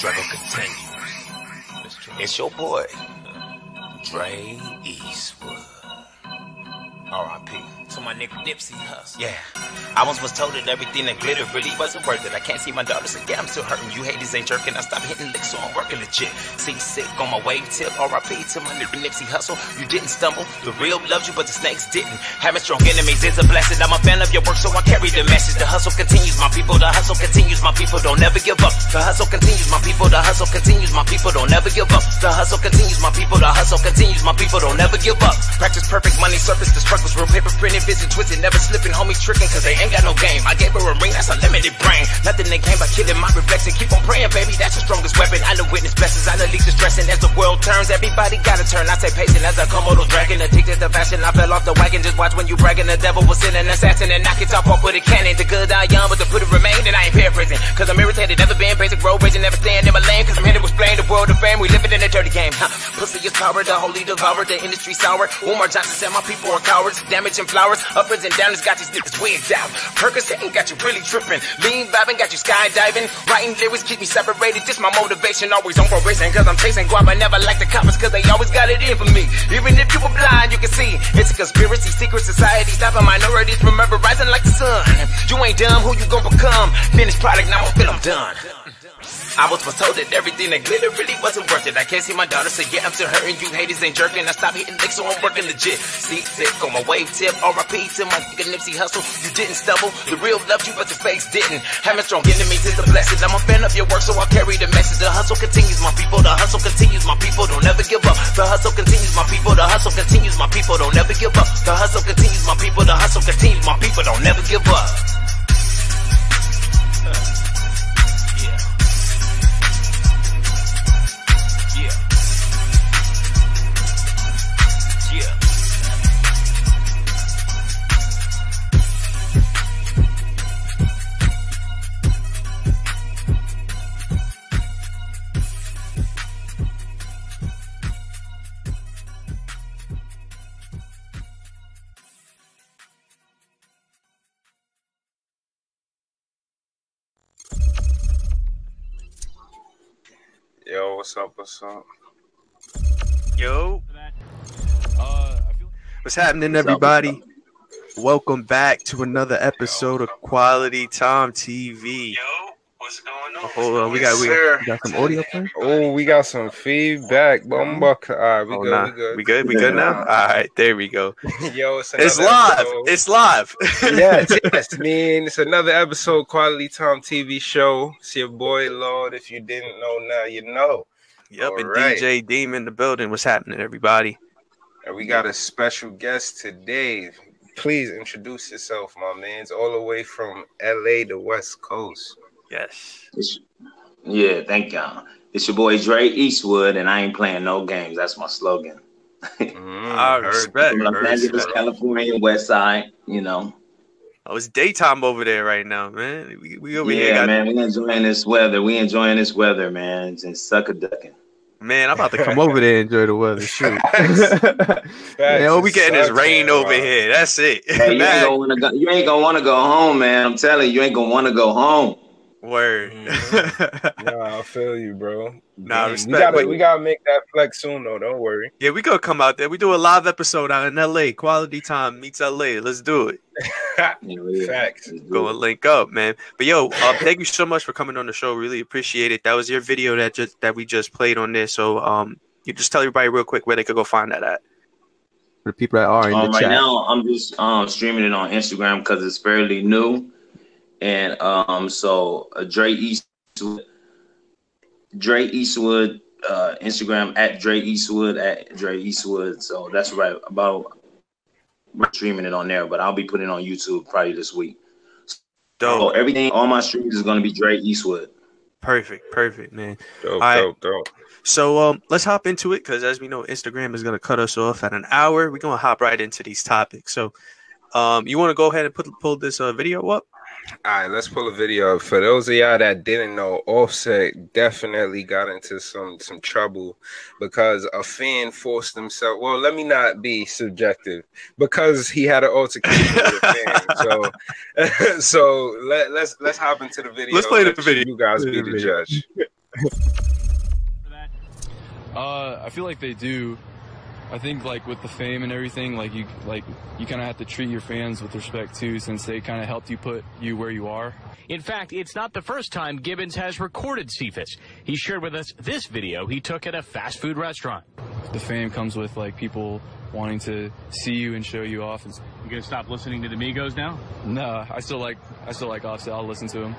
struggle continues. It's your boy, Dre Eastwood. R.I.P. To my nigga Nipsey Hussle. Yeah. I once was told that everything that glitter really wasn't worth it. I can't see my daughter say, yeah, I'm still hurting. You haters ain't jerking. I stopped hitting licks, so I'm working legit. See sick on my wave tip. R.I.P. to my nigga Nipsey Hussle. You didn't stumble. The real loved you, but the snakes didn't. Having strong enemies is a blessing. I'm a fan of your work, so I carry the message. The hustle continues, my people. The hustle continues, my people. Don't never give up. The hustle continues, my people. The hustle continues, my people. Don't never give up. The hustle continues, my people. The hustle continues, my people. Don't never give up. Practice perfect money, surface the struggles, real paper vision twisted, never slipping, homies tricking, cause they ain't got no game. I gave her a ring, that's a limited brain. Nothing they came by killing my reflection. Keep on praying, baby, that's the strongest weapon. I know witness blessings, I know leave the as the world turns. Everybody gotta turn. I say patient as I come a Komodo dragon, addicted to fashion. I fell off the wagon, just watch when you bragging. The devil was in an assassin and knock it off off with a cannon. The good die young, but the it remain, and I ain't paraphrasing. Cause I'm irritated, never been basic road raging, never staying in my lane. Cause I'm here to explain the world of fame. We living in a dirty game. Huh. Pussy is power, the holy devourer, the industry sour. Umar Johnson said my people are cowards, damaging flowers. Uppers and downers got these niggas wigged out. Percocet got you really tripping. Lean vibing got you skydiving. Writing lyrics keep me separated. This my motivation, always on probation. Cause I'm chasing guap. I never like the coppers cause they always got it in for me. Even if you were blind, you can see. It's a conspiracy, secret society. Stopping minorities from ever rising like the sun. You ain't dumb, who you gon' become? Finished product, now I feel I'm done. I was foretold that everything that glitter really wasn't worth it. I can't see my daughter say, yeah, I'm still hurting. You haters ain't jerking. I stopped hitting licks, so I'm working legit. See, sick on my wave tip. R.I.P. to my nigga Nipsey Hussle. You didn't stumble. The real loved you, but the fakes didn't. Having strong enemies is a blessing. I'm a fan of your work, so I'll carry the message. The hustle continues, my people. The hustle continues, my people. Don't ever give up. The hustle continues, my people. The hustle continues, my people. Don't ever give up. The hustle continues, my people. The hustle continues, my people. Don't never give up. What's up? What's up? Yo, what's happening, What's up, everybody? Welcome back to another episode of Quality Time TV. What's going on? Oh, hold on, we got we, Yes, we got some audio playing. Oh, we got some feedback. Bumbuck. All right, we Oh, good. nah. We good. We good? We good now? All right, there we go. Yo, it's, It's live. episode. It's live. yes, yes, man. It's another episode, Quality Time TV show. It's your boy Lord. If you didn't know, now you know. Yep, and All right. DJ Deem in the building. What's happening, everybody? And we got a special guest today. Please introduce yourself, my man. It's all the way from LA to West Coast. Yes. It's, yeah, thank y'all. It's your boy Dre Eastwood, and I ain't playing no games. That's my slogan. Mm, I heard- respect. From Los Angeles, respect. California, West Side. You know. Oh, it's daytime over there right now, man. We, we over here Yeah, man, we enjoying this weather. We enjoying this weather, man. Just sucker ducking. man. I'm about to come over there and enjoy the weather. Shoot. Facts. man, all we getting is rain man. over here. That's it. Hey, you ain't gonna wanna go. You ain't gonna wanna go home, man. I'm telling you, you ain't gonna wanna go home. Word. Nah, I feel you, bro. Nah, Damn, respect, We gotta, but- we gotta make that flex soon, though. Don't worry. yeah, we gonna come out there. We do a live episode out in LA. Quality time meets LA. Let's do it. Yeah, yeah. Facts. Go and link up, man. But yo, uh, thank you so much for coming on the show. Really appreciate it. That was your video that just that we just played on there. So um, you just tell everybody real quick where they could go find that at. For the people that are in Um, right now, I'm just um streaming it on Instagram because it's fairly new, and um, so uh, Dre Eastwood, Dre Eastwood, uh, Instagram at Dre Eastwood at Dre Eastwood. So that's right about we're streaming it on there, but I'll be putting it on YouTube probably this week. So Dope. everything, all my streams is gonna be Dre Eastwood. Perfect. Perfect, man. Dope, right. dope, dope. So um, let's hop into it because as we know, Instagram is gonna cut us off at an hour. We're gonna hop right into these topics. So um, you want to go ahead and put pull this uh, video up? All right, let's pull a video up. For those of y'all that didn't know, Offset definitely got into some some trouble because a fan forced himself. Well, let me not be subjective because he had an altercation with a fan. So, so let, let's let's hop into the video. Let's play the video. You guys be the the judge. Uh, I feel like they do. I think like with the fame and everything, like you like you kind of have to treat your fans with respect too, since they kind of helped you put you where you are. In fact, it's not the first time Gibbons has recorded Cephus. He shared with us this video he took at a fast food restaurant. The fame comes with like people wanting to see you and show you off. And, You gonna stop listening to the Migos now? no, I still like I still like Offset. I'll listen to him.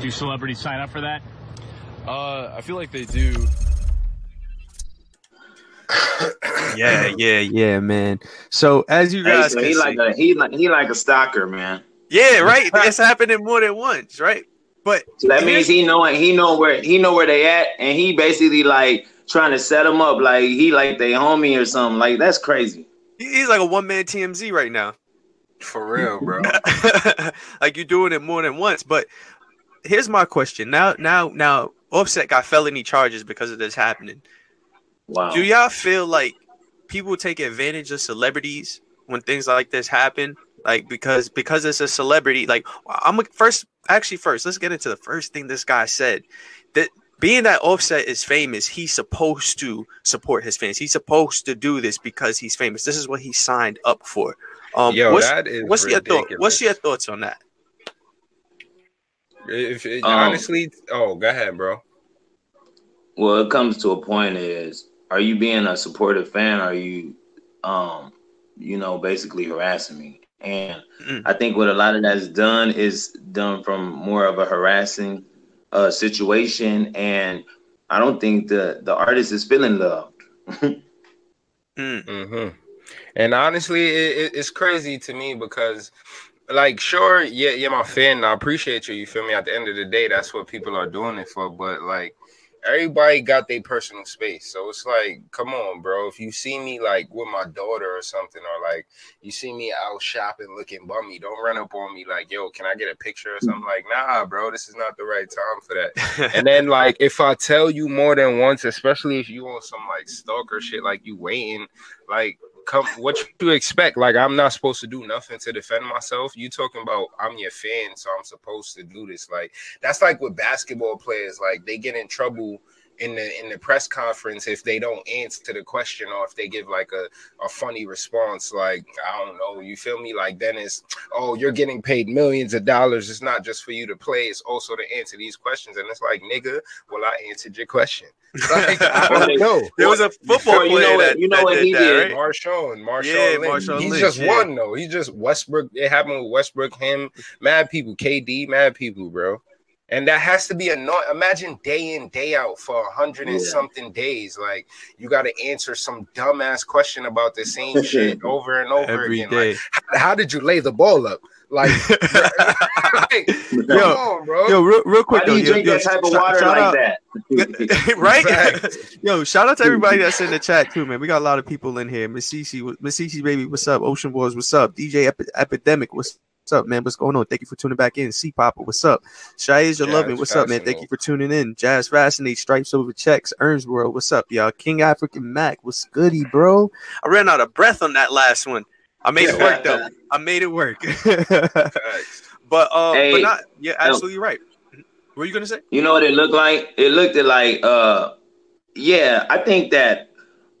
Do celebrities sign up for that? Uh, I feel like they do. Yeah, yeah, yeah, man. So as you Hey, guys so can he see, like a he like he like a stalker, man. yeah, right. It's happening more than once, right? But So that means he know he know where he know where they at, and he basically like trying to set them up, like he like they homie or something. Like that's crazy. he's like a one man TMZ right now. For real, bro. like you're doing it more than once. But here's my question: now, now, now, Offset got felony charges because of this happening. Wow. Do y'all feel like people take advantage of celebrities when things like this happen? Like because because it's a celebrity. Like I'm a- first, actually, first, let's get into the first thing this guy said. That being that Offset is famous, he's supposed to support his fans. He's supposed to do this because he's famous. This is what he signed up for. Um, Yo, what's, that is what's your thought? What's your thoughts on that? If it, Um, honestly, oh, go ahead, bro. Well, it comes to a point is are you being a supportive fan? Or are you um you know basically harassing me? And Mm. I think what a lot of that's done is done from more of a harassing uh situation and I don't think the the artist is feeling loved. Mm. hmm And honestly, it, it, it's crazy to me because, like, sure, yeah, you're my fan. I appreciate you. You feel me? At the end of the day, that's what people are doing it for. But like, everybody got their personal space, so it's like, come on, bro. If you see me like with my daughter or something, or like you see me out shopping looking bummy, don't run up on me like, yo, can I get a picture or something? Like, nah, bro, this is not the right time for that. And then like if I tell you more than once, especially if you on some like stalker shit, like you waiting, like come what you expect? Like I'm not supposed to do nothing to defend myself. You talking about I'm your fan, so I'm supposed to do this. Like that's like with basketball players, like they get in trouble in the in the press conference if they don't answer the question or if they give like a, a funny response like i don't know you feel me like then it's oh you're getting paid millions of dollars it's not just for you to play it's also to answer these questions and it's like nigga well i answered your question like i don't know There was a football you player know what- that, you know that what did he that, did? right? Marshawn, Marshawn Yeah, Lynch. Marshawn He Lynch, just yeah. won though. He just Westbrook. It happened with Westbrook, him, mad people, KD, mad people, bro. And that has to be annoying. Imagine day in, day out for a hundred and Yeah. something days. Like you got to answer some dumbass question about the same shit over and over Every again. day. Like, how, how did you lay the ball up? Like, like, come Yo, on, bro. Yo, real, real quick Why do you yo, drink yo, that type of shout- water like out- that? right? Facts. Yo, shout out to everybody that's in the chat too, man. We got a lot of people in here. Miss Cece, Miss Cece, baby, what's up? Ocean Boys, what's up? DJ Epi- Epidemic, what's What's up, man? What's going on? Thank you for tuning back in. C Popper, what's up? Shaiz, you're Jazz loving. What's up, man? Thank you for tuning in. Jazz Fascinate, Stripes Over Checks, Earns World, what's up, y'all? King African Mac, what's goody, bro? I ran out of breath on that last one. I made it work though. I made it work. But uh, but Hey, not yeah, absolutely right. What are you gonna say? You know what it looked like? It looked at like uh yeah, I think that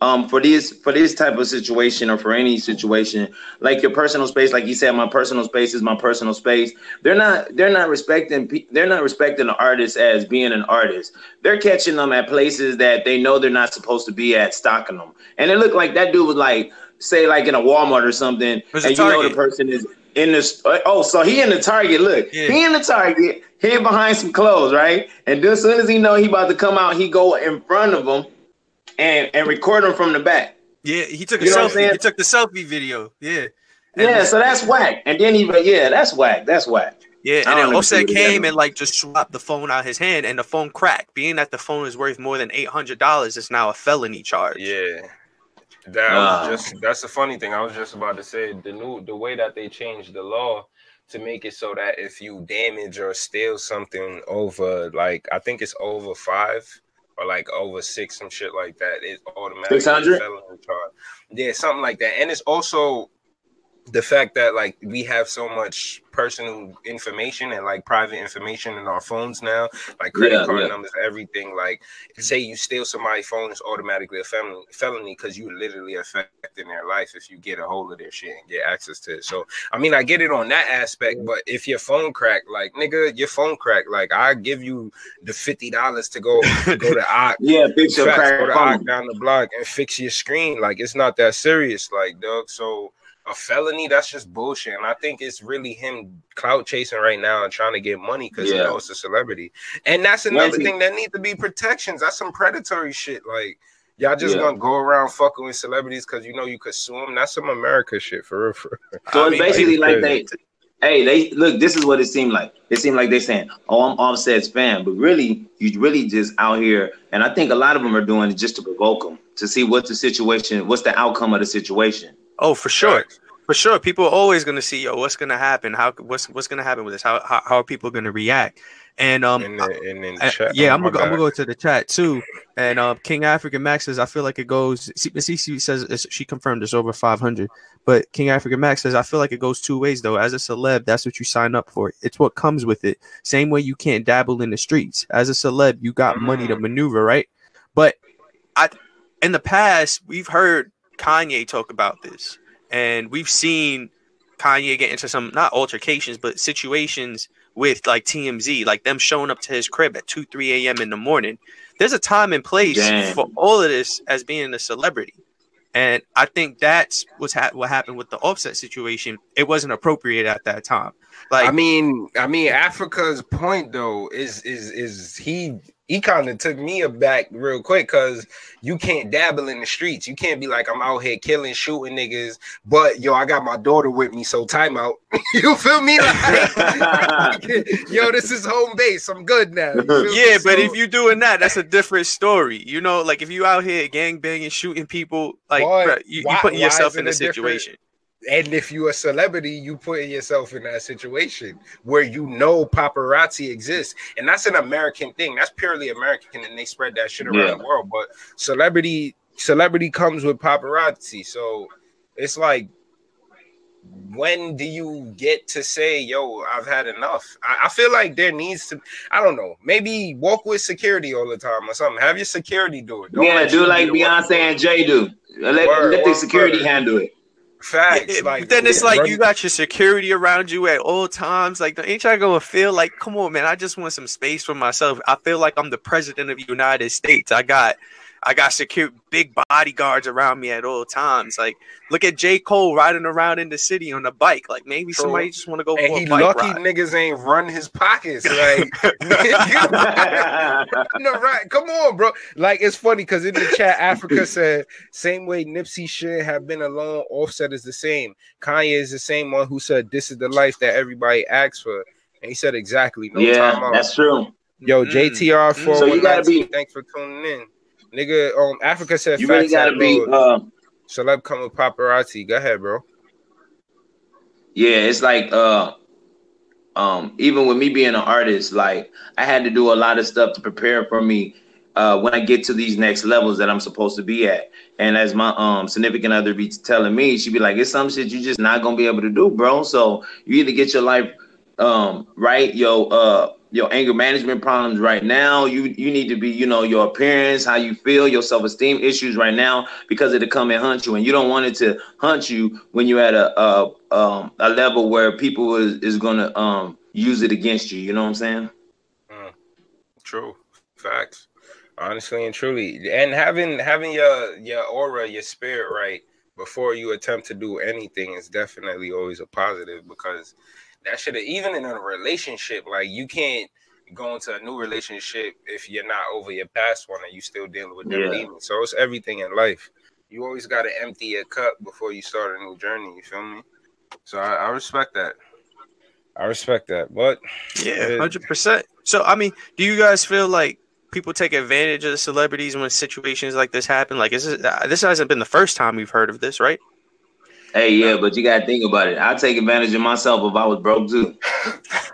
um for this for this type of situation or for any situation, like your personal space, like you said, my personal space is my personal space. They're not they're not respecting they're not respecting the artist as being an artist. They're catching them at places that they know they're not supposed to be at, stocking them. And it looked like that dude was like, say like in a Walmart or something, and you know the person is in this. Oh, so he in the Target. Look, Yeah. he in the Target, hid behind some clothes, right? And then as soon as he know he about to come out, he go in front of him and and record them from the back. Yeah, he took a You know selfie. He took the selfie video. Yeah. And Yeah, so that's whack. And then even yeah, that's whack. That's whack. Yeah, and don't then even Offset see what he came and like just swapped the phone out his hand, and the phone cracked. Being that the phone is worth more than eight hundred dollars, it's now a felony charge. Yeah. That was just that's the funny thing. I was just about to say the new the way that they changed the law to make it so that if you damage or steal something over like I think it's over five or like over six, some shit like that, it automatically 600? Yeah, something like that. And it's also the fact that like we have so much personal information and like private information in our phones now, like credit Yeah, card yeah. numbers, everything. Like, say you steal somebody's phone, it's automatically a felony felony because you literally affecting their life if you get a hold of their shit and get access to it. So, I mean, I get it on that aspect, but if your phone crack, like nigga, your phone crack, like I give you the fifty dollars to go go to Ock Yeah, fix your crack go to phone. Down the block and fix your screen. Like it's not that serious, like dog. So a felony, that's just bullshit. And I think it's really him clout chasing right now and trying to get money because he Yeah. knows a celebrity. And that's another thing that need to be protections. That's some predatory shit. Like y'all just Yeah. gonna go around fucking with celebrities because you know you could sue them. That's some America shit for real. For real. So I it's mean, basically like- like they, hey, they look. This is what it seemed like. It seemed like they saying, "Oh, I'm Offset's fan," but really, you really just out here. And I think a lot of them are doing it just to provoke them to see what's the situation, what's the outcome of the situation. Oh, for sure. Facts. For sure, people are always going to see, yo, what's going to happen? How what's what's going to happen with this? How, how how are people going to react? And um, And then, and then uh, chat. yeah, oh I'm gonna, go, I'm gonna go to the chat too. And uh, King African Max says, I feel like it goes. CC says it's, she confirmed it's over 500, but King African Max says, I feel like it goes two ways though. As a celeb, that's what you sign up for. It's what comes with it. Same way you can't dabble in the streets. As a celeb, you got money to maneuver, right? But I, in the past, we've heard Kanye talk about this, and we've seen Kanye get into some not altercations, but situations with like TMZ, like them showing up to his crib at 2, 3 a.m. in the morning. There's a time and place Damn. for all of this as being a celebrity. And I think that's what's ha- what happened with the offset situation. It wasn't appropriate at that time. Like I mean, I mean, Africa's point though is is is he he kind of took me aback real quick because you can't dabble in the streets. You can't be like I'm out here killing, shooting niggas, but yo, I got my daughter with me, so time out. you feel me? Like, yo, this is home base. I'm good now. You? Yeah, but So- if you're doing that, that's a different story. You know, like if you out here gang banging, shooting people, like Boy, bruh, you, why- you putting yourself in a a situation. And if you're a celebrity, you putting yourself in that situation where you know paparazzi exists, and that's an American thing. That's purely American, and they spread that shit around Yeah. the world. But celebrity, celebrity comes with paparazzi, so it's like, when do you get to say, "Yo, I've had enough"? I, I feel like there needs to. I don't know. Maybe walk with security all the time or something. Have your security do it. Don't yeah, do like be the one- Beyonce and Jay do. Let, Word, let the security handle it. Facts. Like but then it's like run- you got your security around you at all times. Like, ain't y'all gonna feel like, come on, man? I just want some space for myself. I feel like I'm the president of the United States. I got, I got secure big bodyguards around me at all times. Like, look at J Cole riding around in the city on a bike. Like, maybe True. somebody just want to go and for he a bike lucky ride. niggas ain't run his pockets. Like, no, right? Come on, bro. Like, it's funny because in the chat, Africa said, same way Nipsey should have been alone, Offset is the same. Kanye is the same one who said, This is the life that everybody asks for. And he said, Exactly. No yeah, time that's true. Yo, Mm. JTR Mm. four. So you gotta be- Thanks for tuning in, nigga. Um, Africa said, You really gotta be. Uh, celeb come with paparazzi. Go ahead, bro. Yeah, it's like uh um even with me being an artist, like I had to do a lot of stuff to prepare for me uh when I get to these next levels that I'm supposed to be at. And as my um significant other be telling me, she'd be like, it's some shit you just not gonna be able to do, bro. So you either get your life um right, yo uh your anger management problems right now. You you need to be, you know, your appearance, how you feel, your self-esteem issues right now, because it'll come and hunt you. And you don't want it to hunt you when you're at a a, um, a level where people is, is gonna um use it against you. You know what I'm saying? True. Facts. Honestly and truly. And having having your your aura, your spirit right before you attempt to do anything is definitely always a positive because that should have even in a relationship, like you can't go into a new relationship if you're not over your past one and you still dealing with them Yeah. demons. So it's everything in life. You always gotta empty your cup before you start a new journey, you feel me? So I, I respect that. I respect that. But Yeah, hundred percent. So, I mean, do you guys feel like people take advantage of the celebrities when situations like this happen? Like, this is uh, this hasn't been the first time we've heard of this, right? Hey, yeah, but you gotta think about it. I take advantage of myself if I was broke too.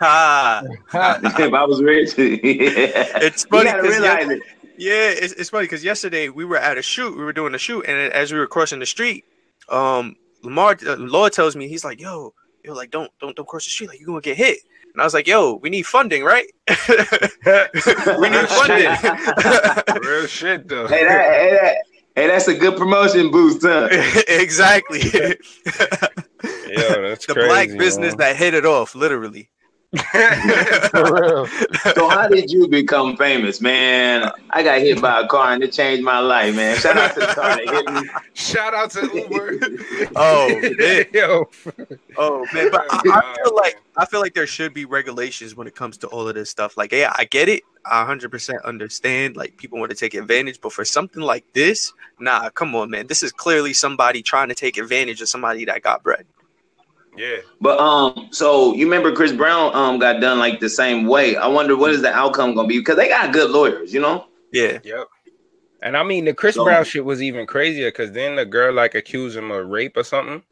Ah, if I was rich, it's funny You gotta 'cause realize it. yeah, it's, it's funny because yesterday we were at a shoot, we were doing a shoot, and as we were crossing the street, um, Lamar uh, Law tells me he's like, yo, yo, like don't don't don't cross the street, like you're gonna get hit. And I was like, yo, we need funding, right? we need funding. Real shit though. Hey, that, hey, that, hey, that's a good promotion boost, huh? exactly. Yo, that's the crazy, black business man. that hit it off, literally. For real. So how did you become famous, man? I got hit by a car and it changed my life, man. Shout out to the car that hit me. Shout out to Uber. Oh, man. Yo. Oh man, but I, I feel like I feel like there should be regulations when it comes to all of this stuff. Like, yeah, I get it. I 100% understand. Like, people want to take advantage, but for something like this, nah, come on, man. This is clearly somebody trying to take advantage of somebody that got bread. Yeah. But um, so you remember Chris Brown um got done like the same way. I wonder what is the outcome gonna be because they got good lawyers, you know. Yeah, Yep. And I mean, the Chris So- Brown shit was even crazier because then the girl like accused him of rape or something.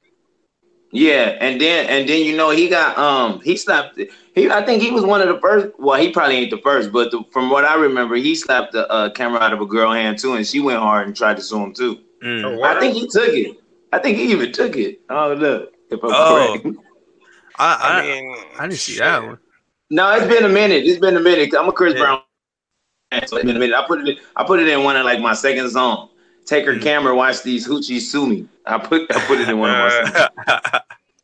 Yeah, and then and then you know he got um he slapped he I think he was one of the first. Well, he probably ain't the first, but the, from what I remember, he slapped the uh, camera out of a girl hand too, and she went hard and tried to sue him too. Mm. Oh, I think he took it. I think he even took it. Oh look, if I'm Oh. correct. I, I I, mean, I didn't see shit. that one. No, it's been a minute. It's been a minute. I'm a Chris Yeah. Brown fan, so it's been a minute. I put it. In, I put it in one of like my second song. Take her Mm. camera, watch these hoochies sue me. I put I put it in one of my.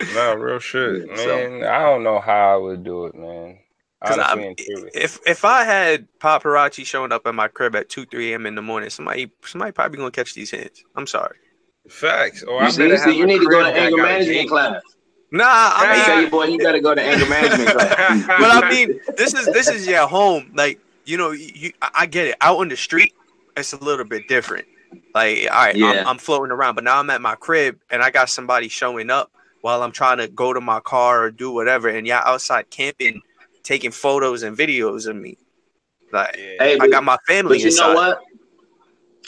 songs. Nah, real shit, Yeah, so- man. I don't know how I would do it, man. 'Cause Honestly I'm- and truly. if if I had paparazzi showing up at my crib at two three a.m. in the morning, somebody somebody probably gonna catch these hands. I'm sorry. Facts. Or You I see, see, you need to go to anger management gates. Nah, class. I I mean, tell you, boy, you gotta go to anger management class. but I mean, this is this is your home. Like you know, you I get it. Out on the street, it's a little bit different. Like, all right, Yeah. I'm, I'm floating around, but now I'm at my crib and I got somebody showing up while I'm trying to go to my car or do whatever, and y'all outside camping, taking photos and videos of me. Like. Hey, I got my family but you inside. know what?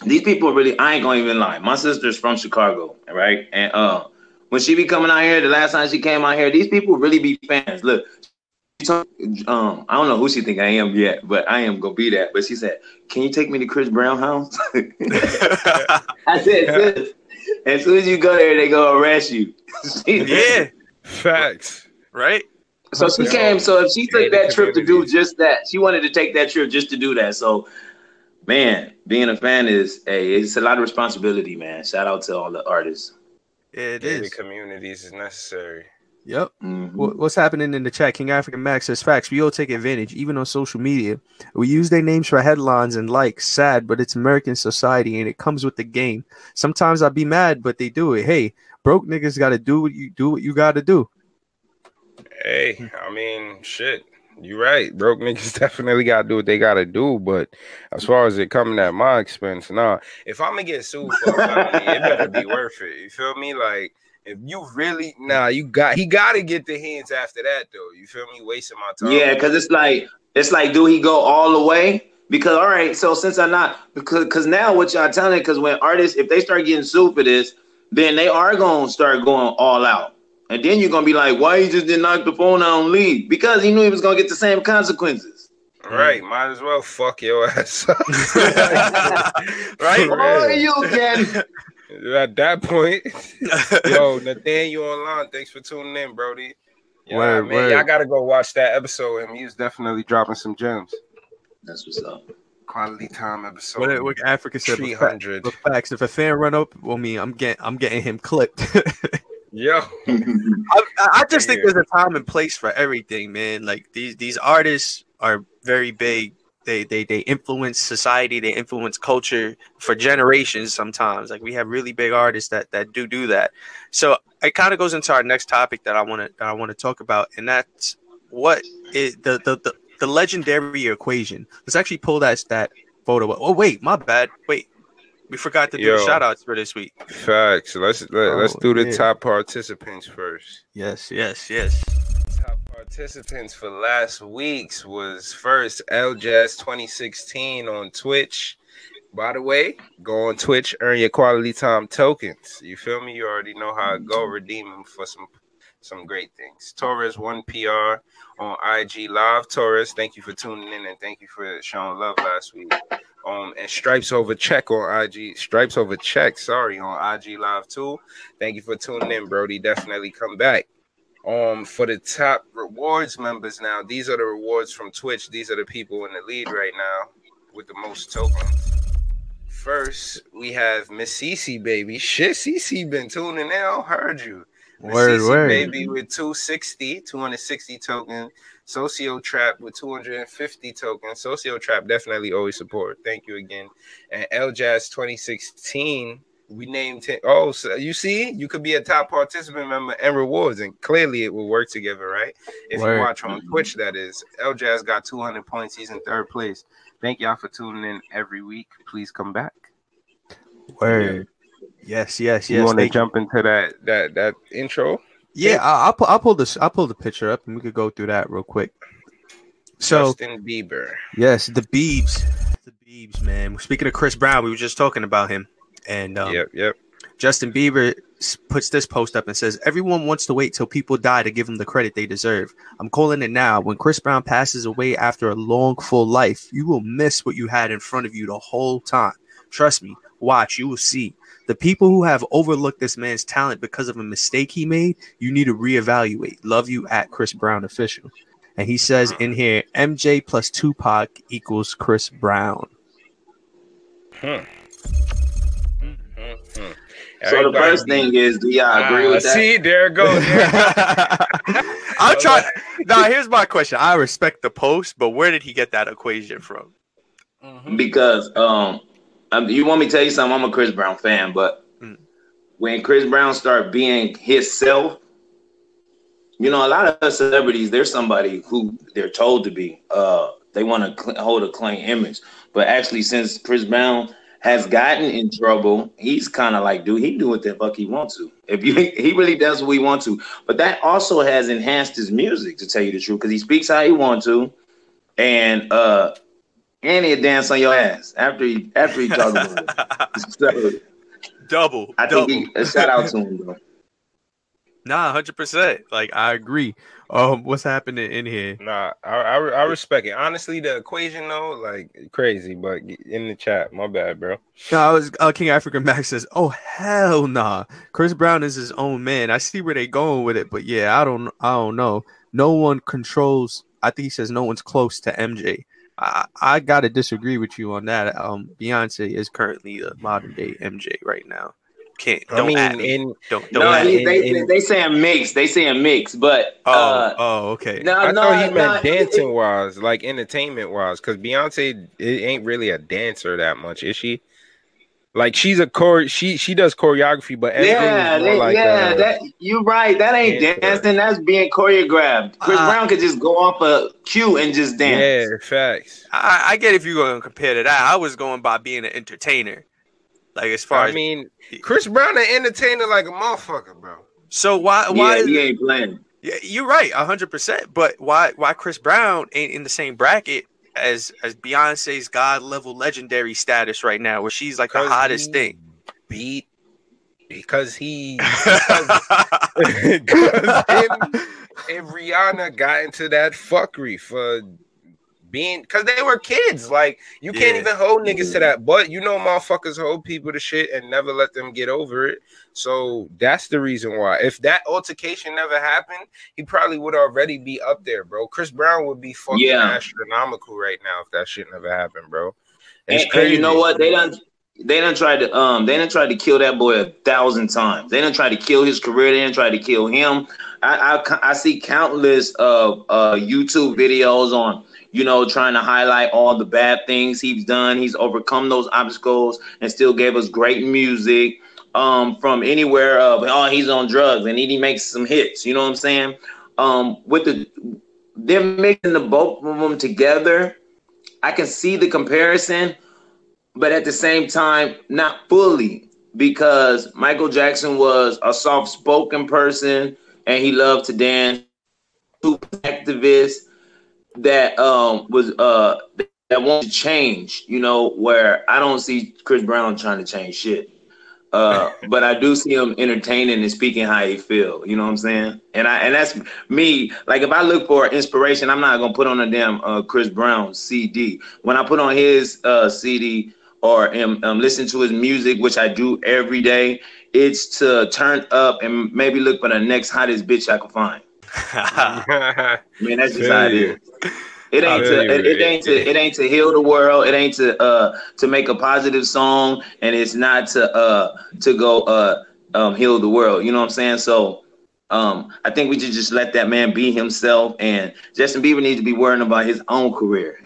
These people really, I ain't gonna even lie. My sister's from Chicago, right? And uh, when she be coming out here, the last time she came out here, these people really be fans. Look, um, I don't know who she think I am yet, but I am gonna be that. But she said, "Can you take me to Chris Brown house?" I said, "Sis, as soon as you go there, they gonna arrest you." Yeah, Facts. right. So she came. So if she took that trip to do just that, she wanted to take that trip just to do that. So, man, being a fan is hey, it's a lot of responsibility, man. Shout out to all the artists. Yeah, it Yeah, the communities is necessary. Yep. Mhm. What- What's happening in the chat? King African Max says facts. We all take advantage, even on social media. We use their names for headlines and likes. Sad, but it's American society and it comes with the game. Sometimes I'd be mad, but they do it. Hey, broke niggas got to do what you do. What you got to do. Hey, I mean, shit. You're right. Broke niggas definitely gotta do what they gotta do. But as far as it coming at my expense, nah. If I'm gonna get sued for felony, it better be worth it. You feel me? Like if you really nah, you got he gotta get the hands after that though. You feel me? Wasting my time. Yeah, because it's like it's like, do he go all the way? Because all right, so since I'm not because because now what y'all telling because when artists if they start getting sued for this, then they are gonna start going all out. And then you're gonna be like, why you just didn't knock the phone out and leave? Because he knew he was gonna get the same consequences. Right. Might as well fuck your ass up. right? Oh, you can. At that point, yo, Nathaniel online, thanks for tuning in, Brody. Yeah, Word, man, word. y'all gotta go watch that episode. And he was definitely dropping some gems. That's what's up. Quality time episode. What, what Africa said. Three But, hundred. but facts. If a fan run up on me, I'm getting I'm getting him clipped. Yo, I, I just think there's a time and place for everything, man. Like these these artists are very big. They they they influence society. They influence culture for generations. Sometimes, like we have really big artists that that do do that. So it kind of goes into our next topic that I want to that I want to talk about, and that's what is the the the, the legendary equation. Let's actually pull that that photo. up. Oh wait, my bad. Wait, we forgot to do Yo. the shout outs for this week. facts. Let's let, oh, let's Oh, do the yeah. top participants first. Yes, yes, yes. Top participants for last week's was first L Jazz 2016 on Twitch. By the way, go on Twitch, earn your quality time tokens. You feel me? You already know how it go. Redeem them for some some great things. Torres one PR on IG Live. Torres, thank you for tuning in and thank you for showing love last week. Um, and Stripes Over Check on IG. Stripes Over Check, sorry, on IG Live too. Thank you for tuning in, Brody. Definitely come back. Um, for the top rewards members now, these are the rewards from Twitch. These are the people in the lead right now with the most tokens. First, we have Miss Cece, baby. Shit, Cece been tuning in. I heard you. Word, word. baby, with 260, 260 tokens. Socio Trap with 250 tokens. Socio Trap definitely always support. Thank you again. And L Jazz 2016, we named him. Oh, so you see, you could be a top participant member and rewards, and clearly it will work together, right? If Word. you watch on Twitch, that is. L Jazz got 200 points. He's in third place. Thank y'all for tuning in every week. Please come back. Word. Yes, yes, yes. you want to thank you. jump into that that that intro? Yeah, I- I'll pull. I'll pull this. I'll pull the picture up, and we could go through that real quick. So Justin Bieber. yes, the Beebs, the Beebs, man. Speaking of Chris Brown, we were just talking about him, and um, yep, yep. Justin Bieber puts this post up and says, Everyone wants to wait till people die to give them the credit they deserve. I'm calling it now. When Chris Brown passes away after a long, full life, you will miss what you had in front of you the whole time. Trust me, watch, you will see. The people who have overlooked this man's talent because of a mistake he made, you need to reevaluate. Love you at Chris Brown official. And he says in here, MJ plus Tupac equals Chris Brown. Hmm. Hmm, hmm. So the first thing is, do y'all agree Ah, with that? See, there it goes. I'm trying. Now, here's my question. I respect the post, but where did he get that equation from? because um, um, you want me to tell you something? I'm a Chris Brown fan, but Mm. when Chris Brown started being himself, you know, a lot of celebrities, they're somebody who they're told to be. Uh, they want to cl- hold a clean image, but actually, since Chris Brown has gotten in trouble, he's kind of like, dude, he do what the fuck he wants to. If you, he really does what he wants to. But that also has enhanced his music, to tell you the truth, because he speaks how he wants to, and uh, and he'll dance on your ass after he after he talks about it. So, Double. I double. think he, a shout out to him, bro. Nah, hundred percent. Like I agree. Um, what's happening in here? Nah, I, I I respect it. Honestly, the equation though, like crazy, but in the chat, my bad, bro. No, I was uh, King African Max says, "Oh hell nah, Chris Brown is his own man." I see where they going with it, but yeah, I don't, I don't know. No one controls. I think he says no one's close to MJ. I, I gotta disagree with you on that. Um, Beyonce is currently the modern day MJ right now. Can't I don't mean, at me. in Don't don't No, at he, me. they, in- they they saying mix. They saying mix, but Oh, uh, oh, okay. no, I no, thought he no, meant dancing wise, like entertainment wise, because Beyonce it ain't really a dancer that much, is she? Like she's a core, she she does choreography, but Yeah, is more they- like yeah, a- that you're right. That ain't Dancer. dancing. That's being choreographed. Chris Uh, Brown could just go off a cue and just dance. yeah, facts. I, I get if you're going to compare to that. I was going by being an entertainer. Like as far I as I mean, Chris Brown an entertainer like a motherfucker, bro. so why Yeah, why he ain't playing. Yeah, you're right, hundred percent. But why why Chris Brown ain't in the same bracket as as Beyonce's god level legendary status right now, where she's like the hottest thing. Beat because he because him and Rihanna got into that fuckery for being because they were kids. Like you can't even hold niggas to that. But you know, motherfuckers hold people to shit and never let them get over it. So that's the reason why. If that altercation never happened, he probably would already be up there, bro. Chris Brown would be fucking Yeah. astronomical right now if that shit never happened, bro. And, It's and you know what? They don't. they done tried to um they done tried to kill that boy a thousand times. They done tried to kill his career. They done tried to kill him. I I, I see countless of uh, YouTube videos on you know trying to highlight all the bad things he's done. He's overcome those obstacles and still gave us great music. Um, from anywhere of oh he's on drugs and he makes some hits. You know what I'm saying? Um, with the them mixing the both of them together, I can see the comparison, but at the same time, not fully because Michael Jackson was a soft spoken person and he loved to dance. Activist that um was uh that wanted to change, you know, where I don't see Chris Brown trying to change shit. Uh, but I do see him entertaining and speaking how he feel. You know what I'm saying? And I and that's me. Like if I look for inspiration, I'm not gonna put on a damn uh, Chris Brown CD. When I put on his uh, CD or am, um, listen to his music, which I do every day, it's to turn up and maybe look for the next hottest bitch I can find. I mean, that's just how it is. It ain't to it, it, ain't to it ain't to heal the world. It ain't to uh to make a positive song, and it's not to uh to go uh um heal the world. You know what I'm saying? So um I think we should just let that man be himself, and Justin Bieber needs to be worrying about his own career.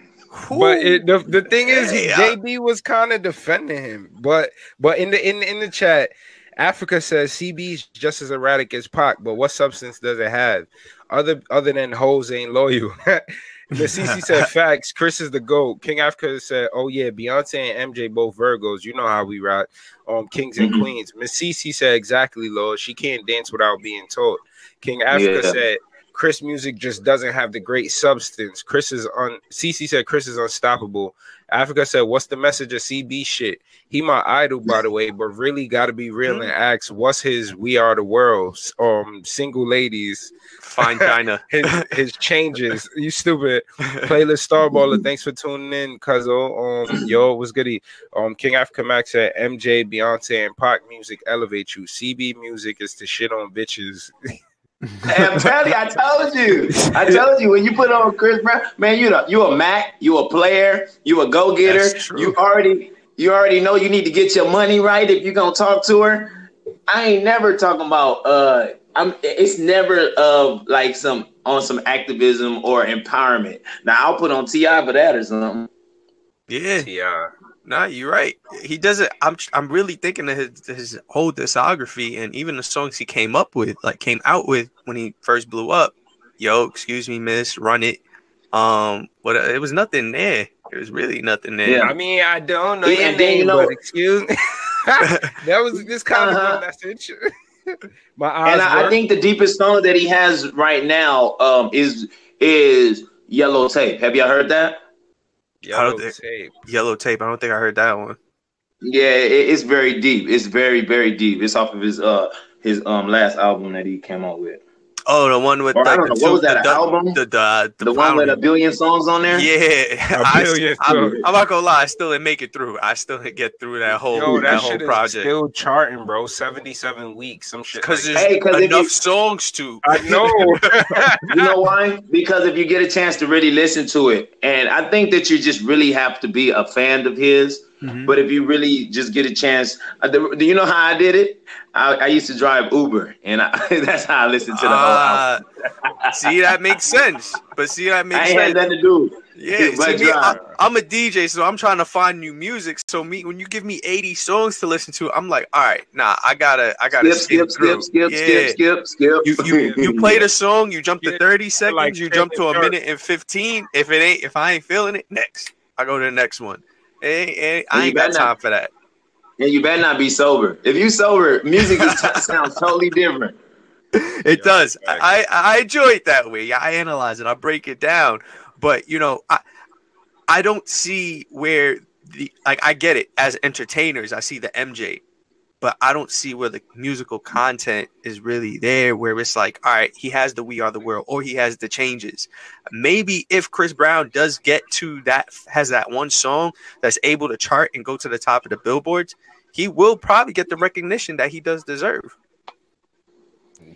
But it, the the thing is, he, JB was kind of defending him, but but in the in in the chat, Africa says CB's just as erratic as Pac, but what substance does it have? Other other than hoes ain't loyal. The CC said facts. Chris is the GOAT. King Africa said, Oh yeah, Beyonce and MJ both Virgos. You know how we rock. Um, Kings and Mm-hmm. Queens. Miss CC said exactly, Lord. She can't dance without being taught. King Africa Yeah. said Chris music just doesn't have the great substance. Chris is on CC said Chris is unstoppable. Africa said, What's the message of CB shit? He my idol, by the way, but really gotta be real and ask what's his We Are the World um single ladies Fine China. his his changes. You stupid. Playlist Starballer. Thanks for tuning in, Cuzzo. Um, yo, what's goody? Um, King Africa Max said MJ, Beyonce, and Pac music elevate you. CB music is to shit on bitches. Hey, I'm telling you, I told you. I told you when you put on Chris Brown, man, you know, you a Mac, you a player, you a go getter. You already, you already know you need to get your money right if you're gonna talk to her. I ain't never talking about. uh I'm. It's never of like some on some activism or empowerment. Now I'll put on Ti for that or something. Yeah, Yeah. Nah, you're right. He doesn't. I'm. I'm really thinking of his his whole discography and even the songs he came up with, like came out with when he first blew up. Yo, excuse me, miss, run it. Um, but uh, it was nothing there. There was really nothing there. Yeah. I mean, I don't know Yeah, your and then, you know- but excuse me. that was this kind Uh-huh. of a message. My eyes. And I, I think the deepest song that he has right now um is is Yellow Tape. Have y'all heard that? Yellow think- tape. Yellow tape. I don't think I heard that one. Yeah, it, it's very deep. It's very very deep. It's off of his uh his um last album that he came out with. Oh, the one with Or I don't the know, what was that, the, album? The the, uh, the, The one with a billion songs on there. Yeah, A I, billion I'm, songs. I'm not gonna lie. I still didn't make it through. I still didn't get through that whole Yo, that, that, whole shit is project still charting, bro. Seventy-seven weeks, some shit. because like there's Hey, 'cause if enough you- songs to. I know. You know why? Because if you get a chance to really listen to it, and I think that you just really have to be a fan of his. Mhm. But if you really just get a chance, uh, do you know how I did it? I, I used to drive Uber, and I, that's how I listened to the whole album. Ah, see, that makes sense. But see, that I makes ain't had sense. nothing to do. Yeah, see, me, I, I'm a DJ, so I'm trying to find new music. So me, when you give me 80 songs to listen to, I'm like, all right, nah, I gotta, I gotta Skip, skim skip, skip, through. skip, skip, skip, skip. You you you played a song, you jump to 30 seconds, like you jump to a Kevin minute and 15. If it ain't, if I ain't feeling it, next, I go to the next one. Ain't- ain't- I ain't got time not- for that. and you better not be sober. If you sober, music is sounds totally different. It Yeah, does. facts. I, I enjoy it that way. I analyze it. I break it down. But you know, I I don't see where the like I get it as entertainers. I see the MJ, but I don't see where the musical content is really there. Where it's like, all right, he has the "We Are the World" or he has the changes. Maybe if Chris Brown does get to that, has that one song that's able to chart and go to the top of the billboards, he will probably get the recognition that he does deserve.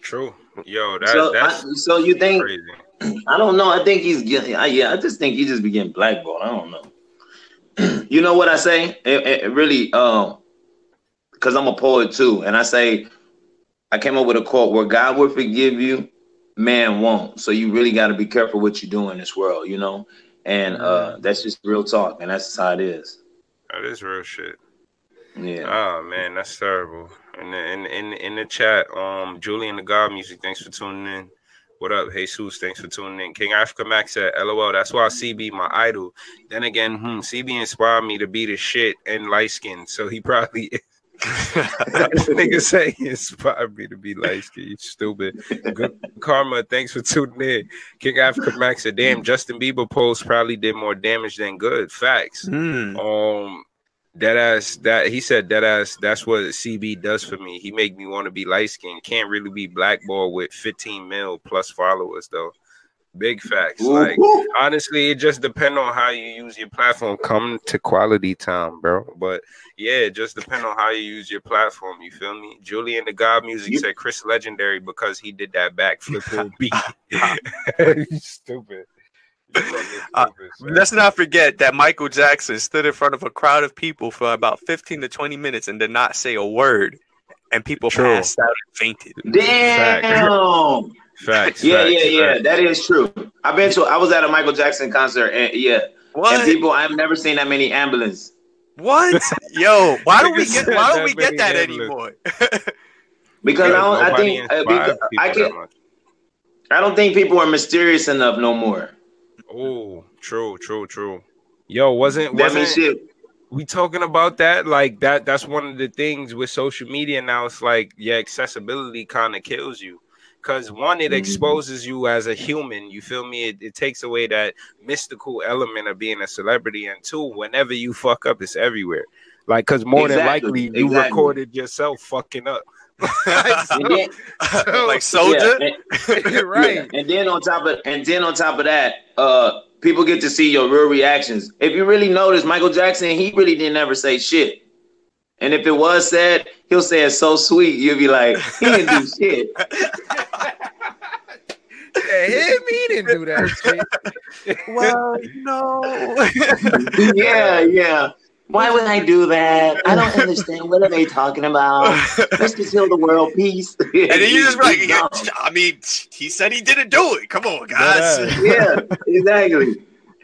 True. Yo, that, so, that's I, so you think? crazy. I don't know. I think he's getting. I, yeah, I just think he just be getting blackballed. I don't know. you know what I say? It, it- it really, um, because I'm a poet too, and I say, I came up with a quote: "Where God will forgive you, man won't." So you really got to be careful what you do in this world, you know. And uh, that's just real talk, and that's just how it is. That is real shit. Yeah. Oh man, that's terrible. The in in in the chat, um, Julian the God Music, thanks for tuning in. What up, Jesus? Thanks for tuning in. King Africa Max said, "LOL." That's why CB my idol. Then again, hmm, CB inspired me to be the shit and light skin, so he probably. Nigga say he inspired me to be light skin. You stupid. Good karma. Thanks for tuning in. King Africa Max said, "Damn, Justin Bieber post probably did more damage than good." Facts. Hmm. Um, That ass that he said that ass that's what CB does for me. He make me want to be light skinned. Can't really be blackball with 15 mil plus followers though. Big facts. Like honestly, it just depend on how you use your platform. Come to quality time, bro. But yeah, it just depend on how you use your platform. You feel me? Julian the God Music You- said Chris legendary because he did that backflip beat. You stupid. Uh, stupid. Let's not forget that Michael Jackson stood in front of a crowd of people for about 15 to 20 minutes and did not say a word. And people True. passed out and fainted. Damn. Facts. Yeah, facts, yeah, yeah. facts. That is true. I've been to. I was at a Michael Jackson concert, and yeah, and What? people. I've never seen that many ambulance. What? Yo, why don't we get why don't we get that ambulance. anymore? Because I don't. I think. Uh, inspired because I can. much. I don't think people are mysterious enough no more. Oh, true, true, true. Yo, wasn't That means wasn't shit. we talking about that? Like that that's one of the things with social media now. It's like yeah, accessibility kind of kills you. Cause one, it Mhm. exposes you as a human. You feel me? It, it takes away that mystical element of being a celebrity. And two, whenever you fuck up, it's everywhere. Like, cause more than Exactly, likely you exactly. recorded yourself fucking up. And then, like soldier? yeah, and- right. And then on top of and then on top of that, uh, people get to see your real reactions. If you really notice, Michael Jackson, he really didn't ever say shit. And if it was said, he'll say it's so sweet, you'll be like, he didn't do shit. Yeah, him, he didn't do that shit. well, no. yeah, yeah. Why would I do that? I don't understand. What are they talking about? Let's just heal the world. Peace. and then you just like, No. I mean, he said he didn't do it. Come on, guys. Yeah. yeah, exactly.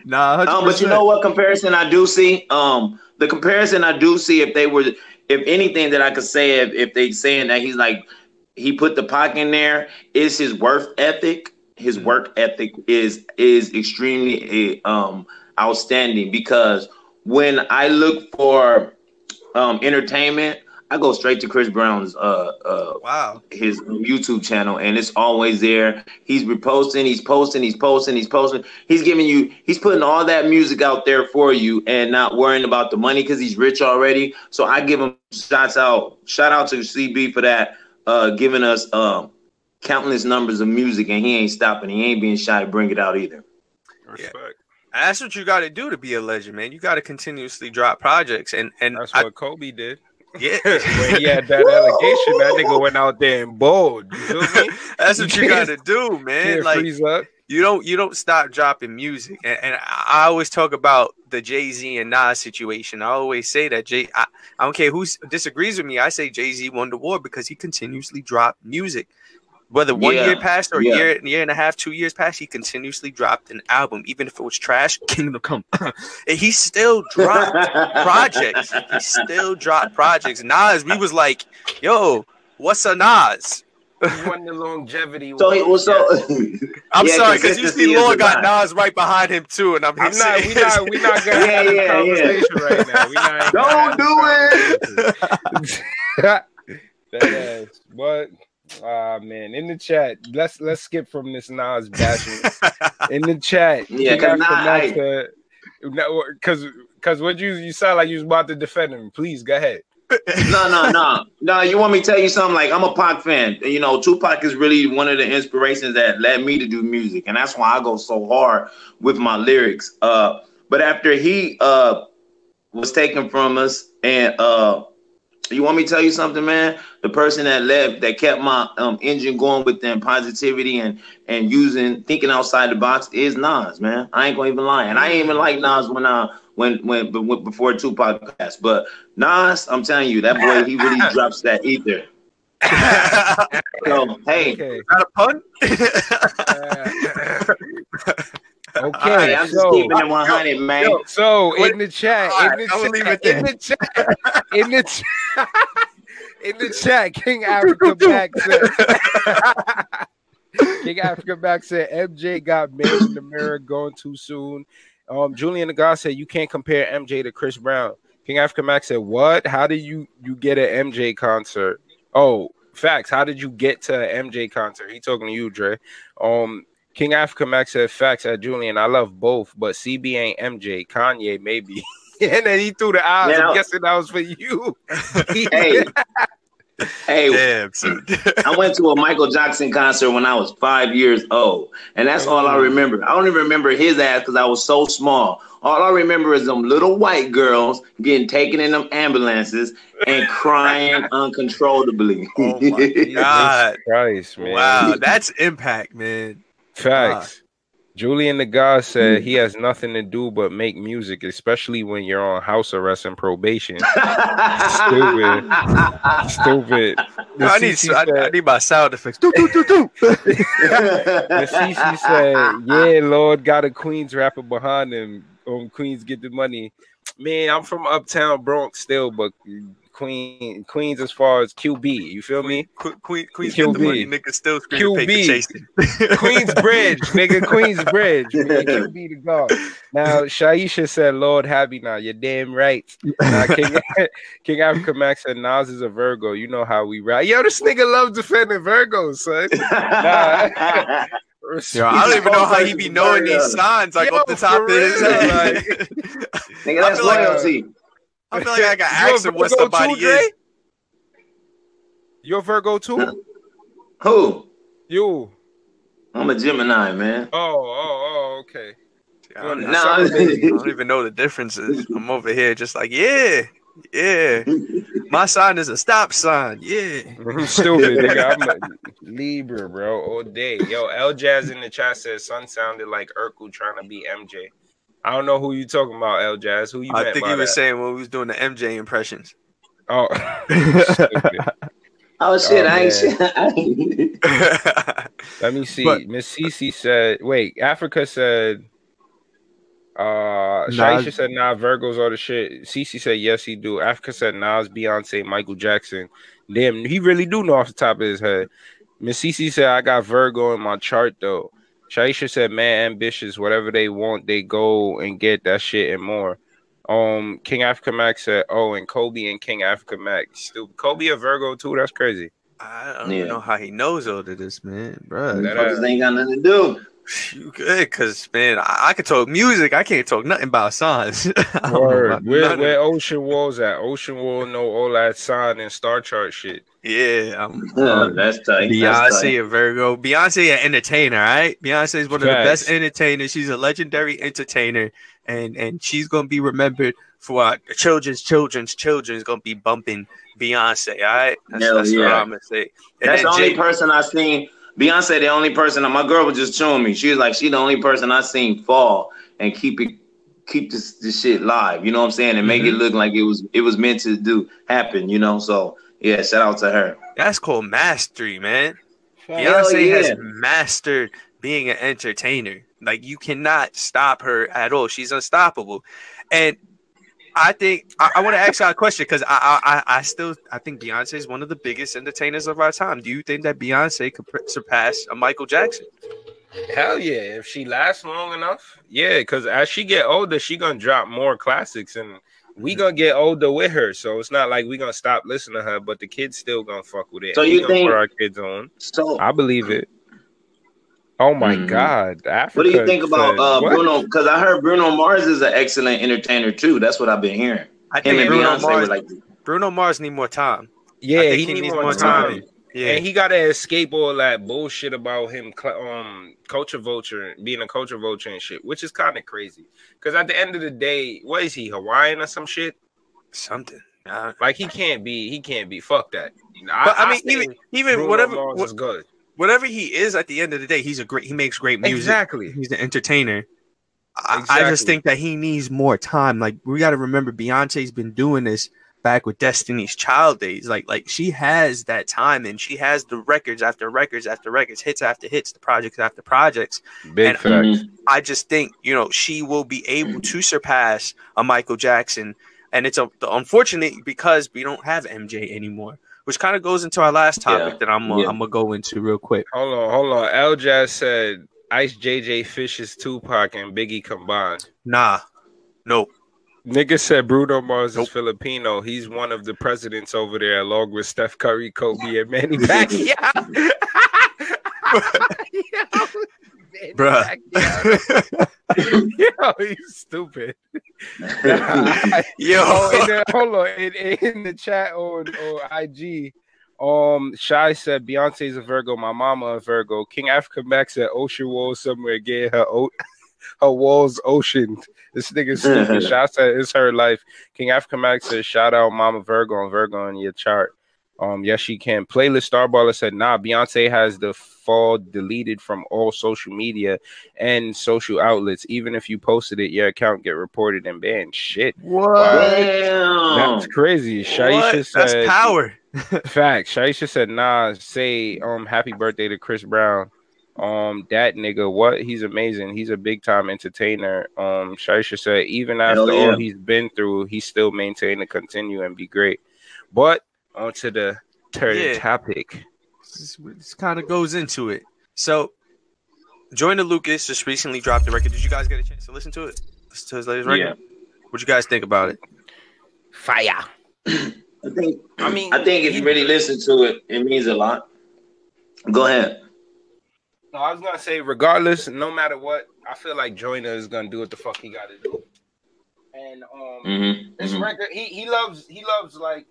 Nah, Um, but you know what comparison I do see? Um, the comparison I do see if they were, if anything that I could say, if, if they saying that he's like, he put the Pac in there, is his work ethic. His work ethic is is extremely um outstanding because when I look for um entertainment, I go straight to Chris Brown's uh uh Wow. his YouTube channel and it's always there. He's reposting, he's posting, he's posting, he's posting. He's giving you, he's putting all that music out there for you and not worrying about the money because he's rich already. So I give him shots out, shout out to CB for that, uh, giving us um countless numbers of music and he ain't stopping. He ain't being shy to bring it out either. Respect. And that's what you got to do to be a legend, man. You got to continuously drop projects, and and That's I- what Kobe did. Yeah, when he had that allegation, that nigga went out there and bowled. You feel me? that's what you You gotta do, man. Like up. you don't you don't stop dropping music, and, and I always talk about the Jay Z and Nas situation. I always say that Jay. I, I don't care who disagrees with me. I say Jay Z won the war because he continuously dropped music. Whether one Yeah, year passed or a yeah. year, year and a half, two years passed, he continuously dropped an album, even if it was trash. Kingdom Come, and he still dropped projects. He still dropped projects. Nas, we was like, yo, what's a Nas? He won the longevity. So he award. was so I'm Yeah, sorry, because you see is Lord got lot. Nas right behind him too, and I'm, I'm not. We not. We not gonna Yeah, have this yeah, yeah. conversation right now. We not. Don't do it. that ass. But ah man, in the chat, let's let's skip from this Nas bashing. In the chat, Yeah, King 'cause Afro Nas- Max said- no, because because what you you sound like you was about to defend him. Please go ahead. no, no, no, no. You want me to tell you something? Like I'm a Pac fan. You know, Tupac is really one of the inspirations that led me to do music, and that's why I go so hard with my lyrics. Uh, but after he uh was taken from us, and uh, you want me to tell you something, man? The person that left, that kept my um engine going with them positivity and and using thinking outside the box is Nas, man. I ain't gonna even lie, and I ain't even like Nas when I when when, when before Tupac passed, but Nas, I'm telling you, that boy, he really drops that ether. So, hey, Okay. Not a pun? Okay. hey, I'm just so, keeping it 100, man. Yo, so in the chat, all in the I'm gonna leave chat, in the chat, in the chat, in the chat, King Africa back said, King Africa back said, MJ got made in the mirror going too soon. Um, Julian the God said you can't compare MJ to Chris Brown. King Africa Max said, "What? How did you you get an MJ concert? Oh, facts. How did you get to an MJ concert? He talking to you, Dre. Um, King Africa Max said, "Facts." At Julian, I love both, but CB ain't MJ. Kanye maybe. and then he threw the eyes. Man, I'm guessing that was for you. Hey, hey, Damn. I went to a Michael Jackson concert when I was five years old, and that's all I mm. remember. I don't even remember his ass because I was so small. All I remember is them little white girls getting taken in them ambulances and crying uncontrollably. Oh my God. Christ, man. Wow, that's impact, man. Facts. Julian the God said he has nothing to do but make music, especially when you're on house arrest and probation. Stupid. Stupid. The I need, CC I, I need my sound effects. Do, do, do, do. The CC said, "Yeah, Lord got a Queens rapper behind him. Um, Queens get the money. Man, I'm from Uptown Bronx still, but Queen Queens as far as QB. You feel me? Queen, Queen, Queen's get the QB. money, nigga still screaming paper QB. chasing. Queensbridge, nigga. Queensbridge. Man, QB the God. Now Shaisha said, "Lord happy now. You're damn right." Now, King, King Africa Max said, "Nas is a Virgo. You know how we ride. Yo, this nigga loves defending Virgos, son." Yo, I don't even know how he be knowing these signs like Yo, off the top of his real, head. Nigga, that's I feel like- loyalty. I feel like I got You a asked him what Virgo somebody too, is. You're Virgo too. Who? You. I'm a Gemini, man. Oh, oh, oh. Okay. I don't, Nah. I don't even know the differences. I'm over here just like, yeah, yeah. My sign is a stop sign. Yeah. Stupid, nigga. I'm a Libra, bro, all day. Yo, L Jazz in the chat says Sun sounded like Urkel trying to be MJ. I don't know who you talking about, L Jazz. Who you I think by he was that? saying when we was doing the MJ impressions. Oh, stupid. Oh shit, Oh, I ain't man. shit. Let me see. But- Miss Cece said, wait, Africa said, uh, Shaisha said, nah, Virgos are the shit. Cece said, yes, he do. Africa said, Nas, Beyonce, Michael Jackson. Damn, he really do know off the top of his head. Miss Cece said, I got Virgo in my chart, though. Shaisha said, man, ambitious. Whatever they want, they go and get that shit and more. Um, King Africa Max said, oh, and Kobe and King Africa Max. Stupid. Kobe a Virgo, too? That's crazy. I don't Yeah. even know how he knows all of this, man, bro. That Motherfuckers ain't got nothing to do. You good? Cause man, I, I can talk music. I can't talk nothing about signs. I Word. about Where none of- where Ocean Walls at? Ocean Wall know all that sign and star chart shit. Yeah, I'm, Oh, that's tight. That's tight. Beyonce a Virgo. Beyonce an entertainer, right? Beyonce is one of the best entertainers. She's a legendary entertainer, and and she's gonna be remembered for our children's children's children's gonna be bumping Beyonce. All right, that's, Hell that's what. I'm gonna say. And That's the only Jay- person I've seen. Beyonce, the only person. My girl was just showing me. She was like, she the only person I seen fall and keep it, keep this, this shit live. You know what I'm saying? And make Mm-hmm. it look like it was it was meant to do happen. You know. So yeah, shout out to her. that's called mastery, man. Hell Beyonce yeah. has mastered being an entertainer. Like you cannot stop her at all. She's unstoppable. And I think I, I want to ask you a question because I, I I I still I think Beyonce is one of the biggest entertainers of our time. Do you think that Beyonce could pr- surpass a Michael Jackson? Hell yeah, if she lasts long enough, yeah. Because as she get older, she gonna drop more classics, and we gonna get older with her. So it's not like we gonna stop listening to her, but the kids still gonna fuck with it. So you gonna think- put our kids on? So I believe it. Oh my Mhm. God, Africa. what do you think about said- uh. Bruno? Because I heard Bruno Mars is an excellent entertainer too. That's what I've been hearing. I Him think and Bruno Beyonce Mars, were like, Bruno Mars need more time. Yeah, he, he need needs more more time. time. Yeah, And he got to escape all that bullshit about him, cl- um, culture vulture, being a culture vulture and shit, which is kind of crazy. Because at the end of the day, what is he Hawaiian or some shit? something. Uh, Like he can't be, he can't be. Fuck that. but I, mean, think even even Bruno whatever Mars wha- is good. Whatever he is at the end of the day, he's a great. He makes great music. Exactly. He's an entertainer. I, I just think that he needs more time. Like we got to remember, Beyonce's been doing this back with Destiny's Child days. Like like she has that time, and she has the records after records after records, hits after hits, the projects after projects. Big And- facts. I just think you know she will be able to surpass a Michael Jackson, and it's a, unfortunate because we don't have MJ anymore. Which kind of goes into our last topic Yeah. that I'm gonna Yeah. I'm gonna go into real quick. Hold on, hold on. L Jazz said Ice JJ Fishes Tupac and Biggie combined. Nah, nope. Nigga said Bruno Mars Nope. is Filipino. He's one of the presidents over there, along with Steph Curry, Kobe, and Manny Pacquiao. Manny Bruh. Pacquiao. Yo, you stupid. Yo, oh, and then, hold on. In, in the chat on, on IG, um, Shy said Beyonce's a Virgo, my mama a Virgo. King Africa Max said Ocean Walls somewhere getting her o- her walls ocean. This nigga stupid. Shy said it's her life. King Africa Max said shout out Mama Virgo on Virgo in your chart. Um, yes, she can. Playlist Starballer said, nah, Beyonce has the fall deleted from all social media and social outlets. Even if you posted it, your account get reported and banned. Shit. what? Damn. That's crazy. Shaisha What? said That's power. Facts. Shaisha said, nah, say um happy birthday to Chris Brown. Um, that nigga, what? He's amazing. He's a big time entertainer. Um, Shaisha said, even after yeah. all he's been through, he still maintain to continue and be great. But on to the third Yeah. topic. This, this kind of goes into it. So, Joyner Lucas just recently dropped the record. Did you guys get a chance to listen to it? Listen to his latest record? What you guys think about it? Fire. I think. I mean, I think if you really listen to it, it means a lot. Go ahead. No, I was gonna say, regardless, no matter what, I feel like Joyner is gonna do what the fuck he gotta do. And um Mm-hmm. this record, he he loves he loves like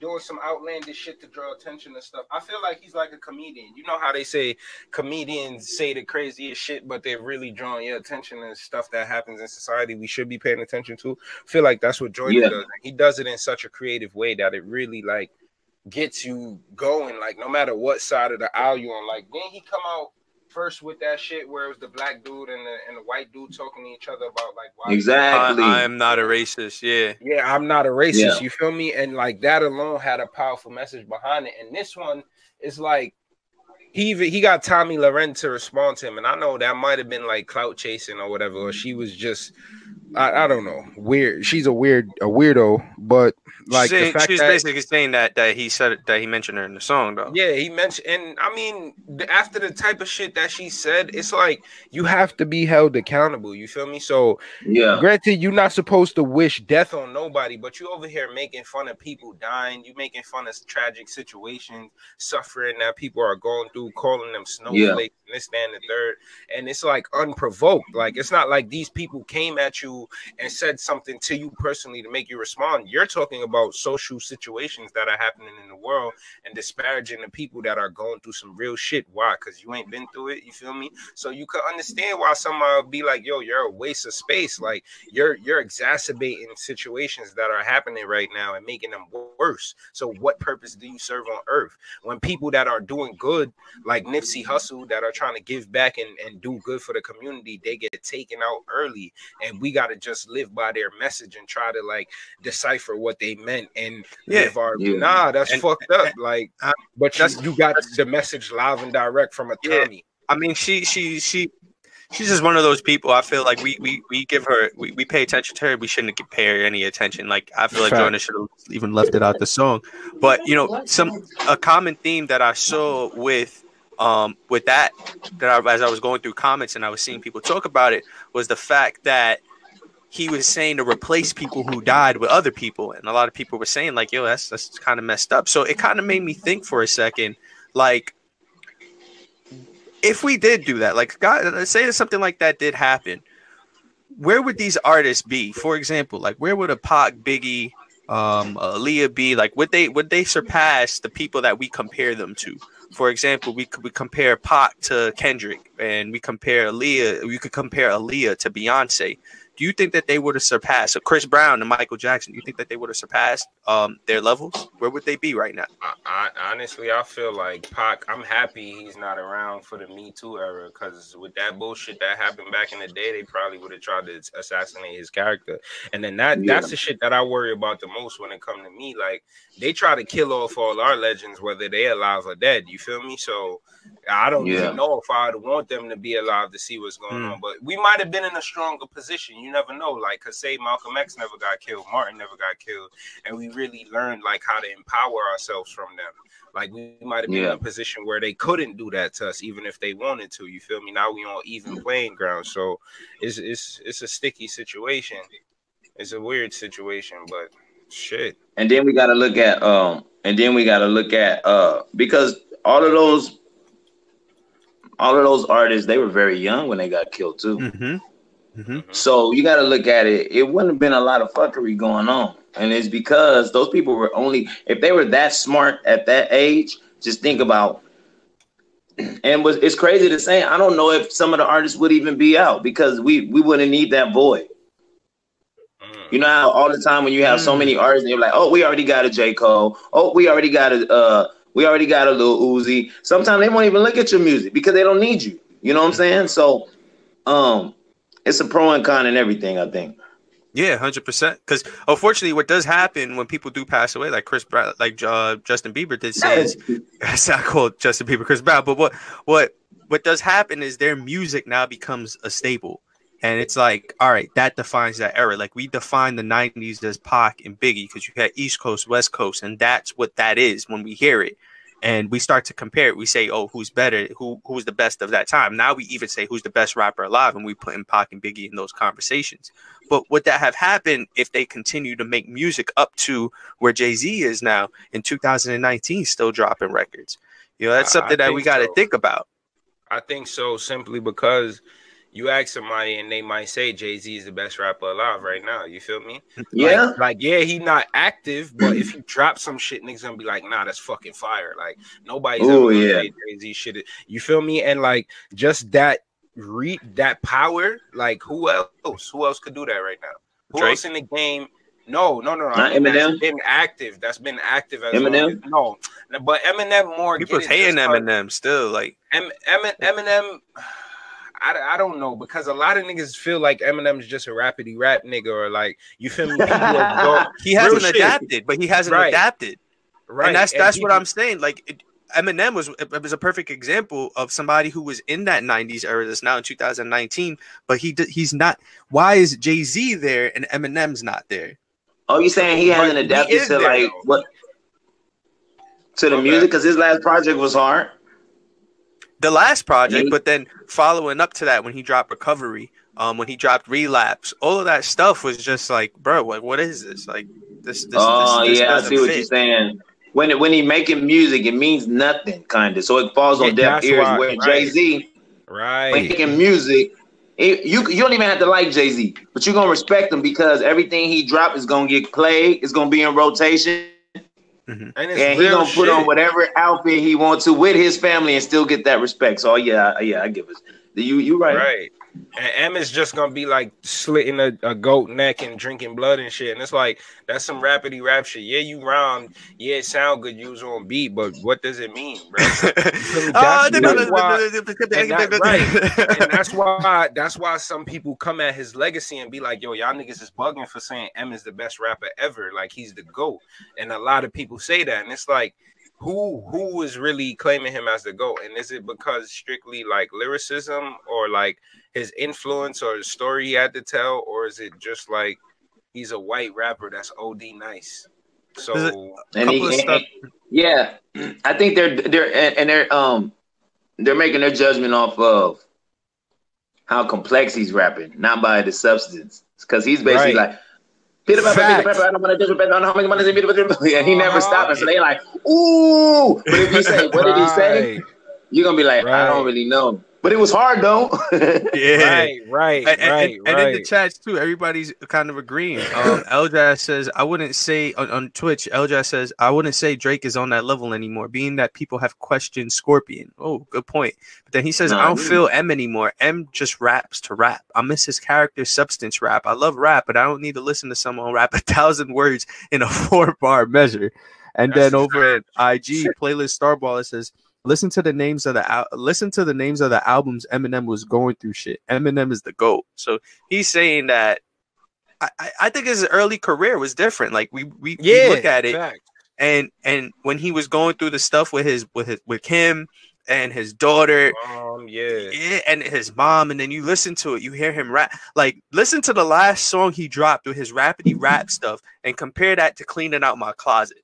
doing some outlandish shit to draw attention and stuff. I feel like he's like a comedian. You know how they say comedians say the craziest shit, but they're really drawing your attention and stuff that happens in society we should be paying attention to. I feel like that's what Jordan Yeah. does. He does it in such a creative way that it really like gets you going, like no matter what side of the aisle you're on. Like then he come out first with that shit where it was the black dude and the and the white dude talking to each other about like why Exactly. I, am not a racist. Yeah. yeah, I'm not a racist. Yeah. You feel me? And like that alone had a powerful message behind it. And this one is like he even he got Tomi Lahren to respond to him, and I know that might have been like clout chasing or whatever, or she was just I, I don't know weird. She's a weird a weirdo, but like She's the saying- fact she's that basically saying that that he said that he mentioned her in the song though. yeah, he mentioned, and I mean, after the type of shit that she said, it's like you have to be held accountable. You feel me? So yeah. Granted, you're not supposed to wish death on nobody, but you over here making fun of people dying. You making fun of tragic situations, suffering that people are going through, calling them snowflakes, and this, that, and the third. And it's like unprovoked. Like it's not like these people came at you and said something to you personally to make you respond. You're talking about social situations that are happening in the world and disparaging the people that are going through some real shit. Why? Because you ain't been through it. You feel me? So you could understand why somebody be like, "Yo, you're a waste of space." Like you're you're exacerbating situations that are happening right now and making them worse. So what purpose do you serve on earth when people that are doing good, like Nipsey Hussle, that are trying to give back and, and do good for the community, they get taken out early, and we got to just live by their message and try to like decipher what they meant and Yeah. live our Yeah. nah. That's And- fucked up. Like, Uh, but you, that's- you got the message live and direct from a Yeah. I mean, she she she she's just one of those people. I feel like we we, we give her we, we pay attention to her. We shouldn't give- pay her any attention. Like I feel like Fact. Joyner should have even left it out the song. But you know, some a common theme that I saw with um with that that I, as I was going through comments and I was seeing people talk about it was the fact that he was saying to replace people who died with other people, and a lot of people were saying like, "Yo, that's that's kind of messed up." So it kind of made me think for a second, like if we did do that, like God, let's say that something like that did happen, where would these artists be? For example, like where would a Pac, Biggie, um, Aaliyah be? Like would they would they surpass the people that we compare them to? For example, we could we compare Pac to Kendrick, and we compare Aaliyah. We could compare Aaliyah to Beyonce. Do you think that they would have surpassed so Chris Brown and Michael Jackson? Do you think that they would have surpassed um, their levels? Where would they be right now? I, I honestly, I feel like Pac. I'm happy he's not around for the Me Too era because with that bullshit that happened back in the day, they probably would have tried to assassinate his character. And then that Yeah. that's the shit that I worry about the most when it comes to me. Like they try to kill off all our legends, whether they are alive or dead. You feel me? So I don't Yeah. even know if I'd want them to be alive to see what's going Mm. on. But we might have been in a stronger position. You never know. Like, cause say Malcolm X never got killed, Martin never got killed, and we really learned like how to empower ourselves from them. Like we might have been Yeah. in a position where they couldn't do that to us, even if they wanted to. You feel me? Now we on even playing ground. So it's it's it's a sticky situation. It's a weird situation, but shit. And then we got to look at um, and then we got to look at uh, because all of those, all of those artists, they were very young when they got killed too. Mm-hmm. Mhm. So you got to look at it. It wouldn't have been a lot of fuckery going on, and it's because those people were only if they were that smart at that age. Just think about. And was it's crazy to say. I don't know if some of the artists would even be out because we we wouldn't need that void. Mm. You know how all the time when you have so Mm. many artists, and you're like, oh, we already got a J Cole. Oh, we already got a uh, we already got a Lil Uzi. Sometimes they won't even look at your music because they don't need you. You know what I'm saying? So, um, it's a pro and con and everything. I think. Yeah, hundred percent. Because unfortunately, what does happen when people do pass away, like Chris Brown, like uh, Justin Bieber did say, is that's not called Justin Bieber, Chris Brown. But what what what does happen is their music now becomes a staple, and it's like, all right, that defines that era. Like we define the '90s as Pac and Biggie because you had East Coast, West Coast, and that's what that is when we hear it. And we start to compare it. We say, "Oh, who's better? Who who's the best of that time?" Now we even say, "Who's the best rapper alive?" And we put in Pac and Biggie in those conversations. But would that have happened if they continue to make music up to where Jay Z is now in 2019, still dropping records? You know, that's something that we got to so. think about. I think so simply because you ask somebody and they might say Jay Z is the best rapper alive right now. You feel me? Yeah. Like, like, yeah, he not active, but if he drops some shit, niggas gonna be like, nah, that's fucking fire. Like nobody's Ooh, ever yeah. Jay Z shit. You feel me? And like just that re that power, like who else? Who else could do that right now? Who Drake? else in the game? No, no, no, no. Not I mean, that's Eminem? been active. That's been active as Eminem? long as- no, but Eminem more. People get hating Eminem still. Like, Em, Emin- Eminem, I, I don't know because a lot of niggas feel like Eminem's just a rapidy rap nigga or like you feel me. People are go- he hasn't shit. adapted, but he hasn't Right. adapted. right, and that's that's what I'm saying. Like it, Eminem was it was a perfect example of somebody who was in that '90s era that's now in 2019, but he he's not. Why is Jay Z there and Eminem's not there? Oh, you saying he hasn't adapted is to there, like though. what to the Okay. music? Because his last project was hard. The last project, He- but then following up to that, when he dropped Recovery, um, when he dropped Relapse, all of that stuff was just like, bro, like what is this? Like this, this, oh this, this yeah, I see what fit. you're saying. When it, when he making music, it means nothing, kind of. So it falls on Yeah, deaf ears. why- where right. Jay Z right. making music, it, you you don't even have to like Jay Z, but you're gonna respect him because everything he dropped is gonna get played. It's gonna be in rotation, Mm-hmm. and it's and he's real gonna put on whatever outfit he wants to with his family and still get that respect. So yeah, yeah, I give it. You you right. Right. And M is just gonna be like slitting a, a goat neck and drinking blood and shit. And it's like that's some rapidy rap shit. Yeah, you rhyme. Yeah, it sound good. You was on beat, but what does it mean, bro? Oh, and that's why that's why some people come at his legacy and be like, "Yo, y'all niggas is bugging for saying M is the best rapper ever. Like he's the goat." And a lot of people say that, and it's like, who who is really claiming him as the goat? And is it because strictly like lyricism or like his influence or the story he had to tell, or is it just like he's a white rapper that's OD nice? So And he, Couple of and- stuff- yeah, I think they're they're and and they're um they're making their judgment off of how complex he's rapping, not by the substance. Because he's basically Right. like. "Peter Pepper, Peter. Pepper, I don't want to disrespect, I don't know how many money Peter Pepper, and he never stopping. So they like, ooh. But if you say, what did he say? You're gonna be like, I don't really know. But it was hard though. yeah. Right, right, And, and- right, and in the right. chats too, everybody's kind of agreeing. Um, L Jazz says, "I wouldn't say on, on Twitch." L Jazz says, "I wouldn't say Drake is on that level anymore, being that people have questioned Scorpion." Oh, good point. But then he says, Nah, "I don't he- feel M anymore. M just raps to rap. I miss his character substance rap. I love rap, but I don't need to listen to someone rap a thousand words in a four bar measure." And That's then over at IG playlist Starball, it says. Listen to the names of the al- listen to the names of the albums Eminem was going through shit. Eminem is the goat. So he's saying that I, I- think his early career was different. Like we we, we look at it fact. and and when he was going through the stuff with his with his with Kim and his daughter Um, yeah. yeah, and his mom, and then you listen to it, you hear him rap. Like listen to the last song he dropped with his rapidy rap stuff and compare that to cleaning out my closet.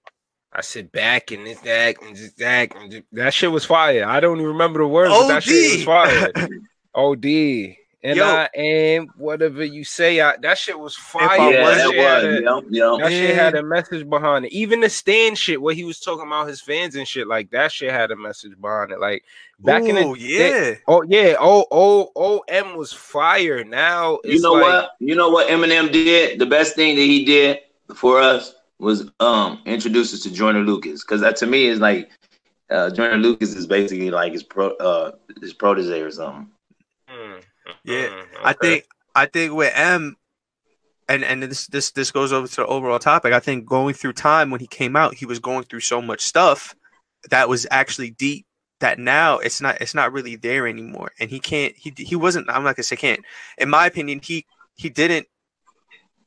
I sit back and this that and just that and just, that shit was fire. I don't even remember the words, but that shit was fire. OD. And Yo. I am whatever you say. I, that shit was fire. I Yeah, that that shit, had was. a, Yep, yep. that shit had a message behind it. Even the Stan shit, where he was talking about his fans and shit, like that shit had a message behind it. Like back in the Ooh, day- yeah. Oh yeah, oh oh oh M was fire. Now You know like, what? You know what Eminem did? The best thing that he did for us was um introduce us to Joyner Lucas because that to me is like uh Joyner Lucas is basically like his pro uh his protege or something. mm, Yeah, mm, I think I think with M, and and this this this goes over to the overall topic. I think going through time when he came out, he was going through so much stuff that was actually deep. That now it's not it's not really there anymore, and he can't he he wasn't. I'm not gonna say can't. In my opinion, he he didn't.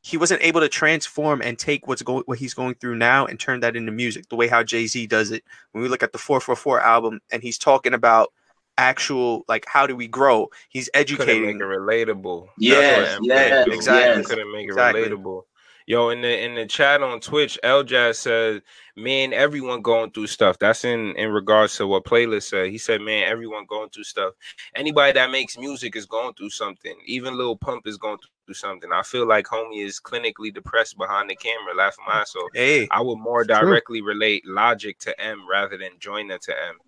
He wasn't able to transform and take what's going what he's going through now and turn that into music the way how Jay Z does it. When we look at the 444 album and he's talking about actual like how do we grow? He's educating make it relatable. Yes, That's yes, exactly. M couldn't make it Exactly. relatable. Yo, in the in the chat on Twitch, L Jazz said, "Man, everyone going through stuff." That's in in regards to what playlist said. He said, "Man, everyone going through stuff. Anybody that makes music is going through something. Even Lil Pump is going through something. I feel like homie is clinically depressed behind the camera, laughing my ass off. Hey, I would more True. directly relate Logic to M rather than Joyner to M.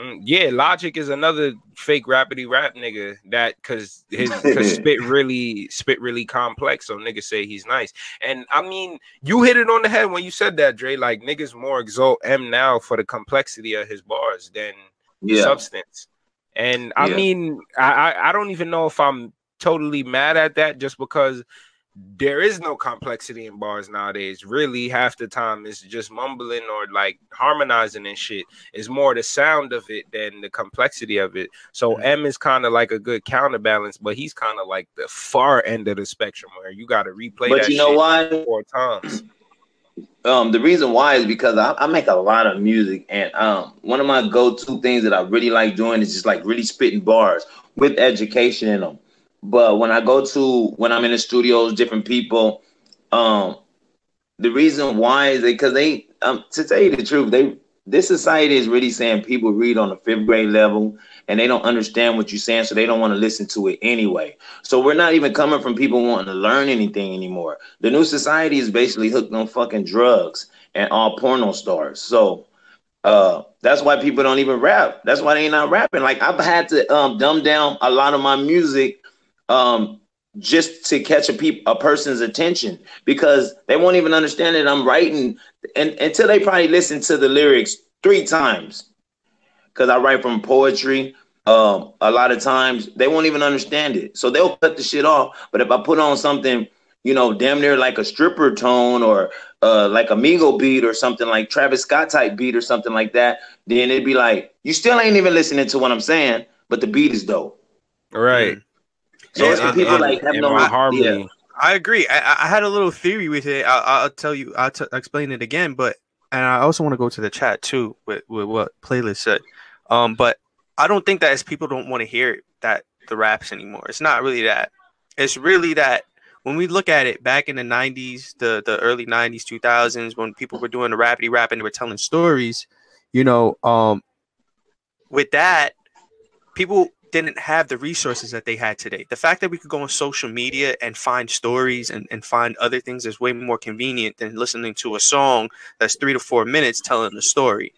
Mm, yeah, Logic is another fake rapidy rap nigga that because his cause spit really spit really complex. So niggas say he's nice, and I mean you hit it on the head when you said that, Dre. Like niggas more exalt M now for the complexity of his bars than Yeah. substance. And I Yeah. mean, I, I I don't even know if I'm totally mad at that just because there is no complexity in bars nowadays. Really, half the time it's just mumbling or like harmonizing and shit. It's more the sound of it than the complexity of it. So Mhm. M is kind of like a good counterbalance, but he's kind of like the far end of the spectrum where you got to replay But that you know why? four times. Um, the reason why is because I, I make a lot of music, and um, one of my go-to things that I really like doing is just like really spitting bars with education in them. But when I go to when I'm in the studios, different people, um, the reason why is because they, um, to tell you the truth, they this society is really saying people read on the fifth grade level and they don't understand what you're saying, so they don't want to listen to it anyway. So we're not even coming from people wanting to learn anything anymore. The new society is basically hooked on fucking drugs and all porno stars. So uh that's why people don't even rap. That's why they ain't not rapping. Like I've had to um dumb down a lot of my music um just to catch a a person's attention because they won't even understand that I'm writing and until they probably listen to the lyrics three times because I write from poetry. Um, a lot of times they won't even understand it, so they'll cut the shit off. But if I put on something, you know, damn near like a stripper tone or uh, like a Migo beat or something like Travis Scott type beat or something like that, then it'd be like you still ain't even listening to what I'm saying, but the beat is dope. Right. So Yeah, the people and- like have no my idea. I agree. I- I, had a little theory with it. I, I'll tell you. I'll t- explain it again. But and I also want to go to the chat too with, with what playlist said. Um, but I don't think that as people don't want to hear that the raps anymore. It's not really that. It's really that when we look at it back in the '90s, the the early '90s, 2000s, when people were doing the rapidy rap and they were telling stories, you know, um, with that, people didn't have the resources that they had today. The fact that we could go on social media and find stories and, and find other things is way more convenient than listening to a song that's three to four minutes telling the story.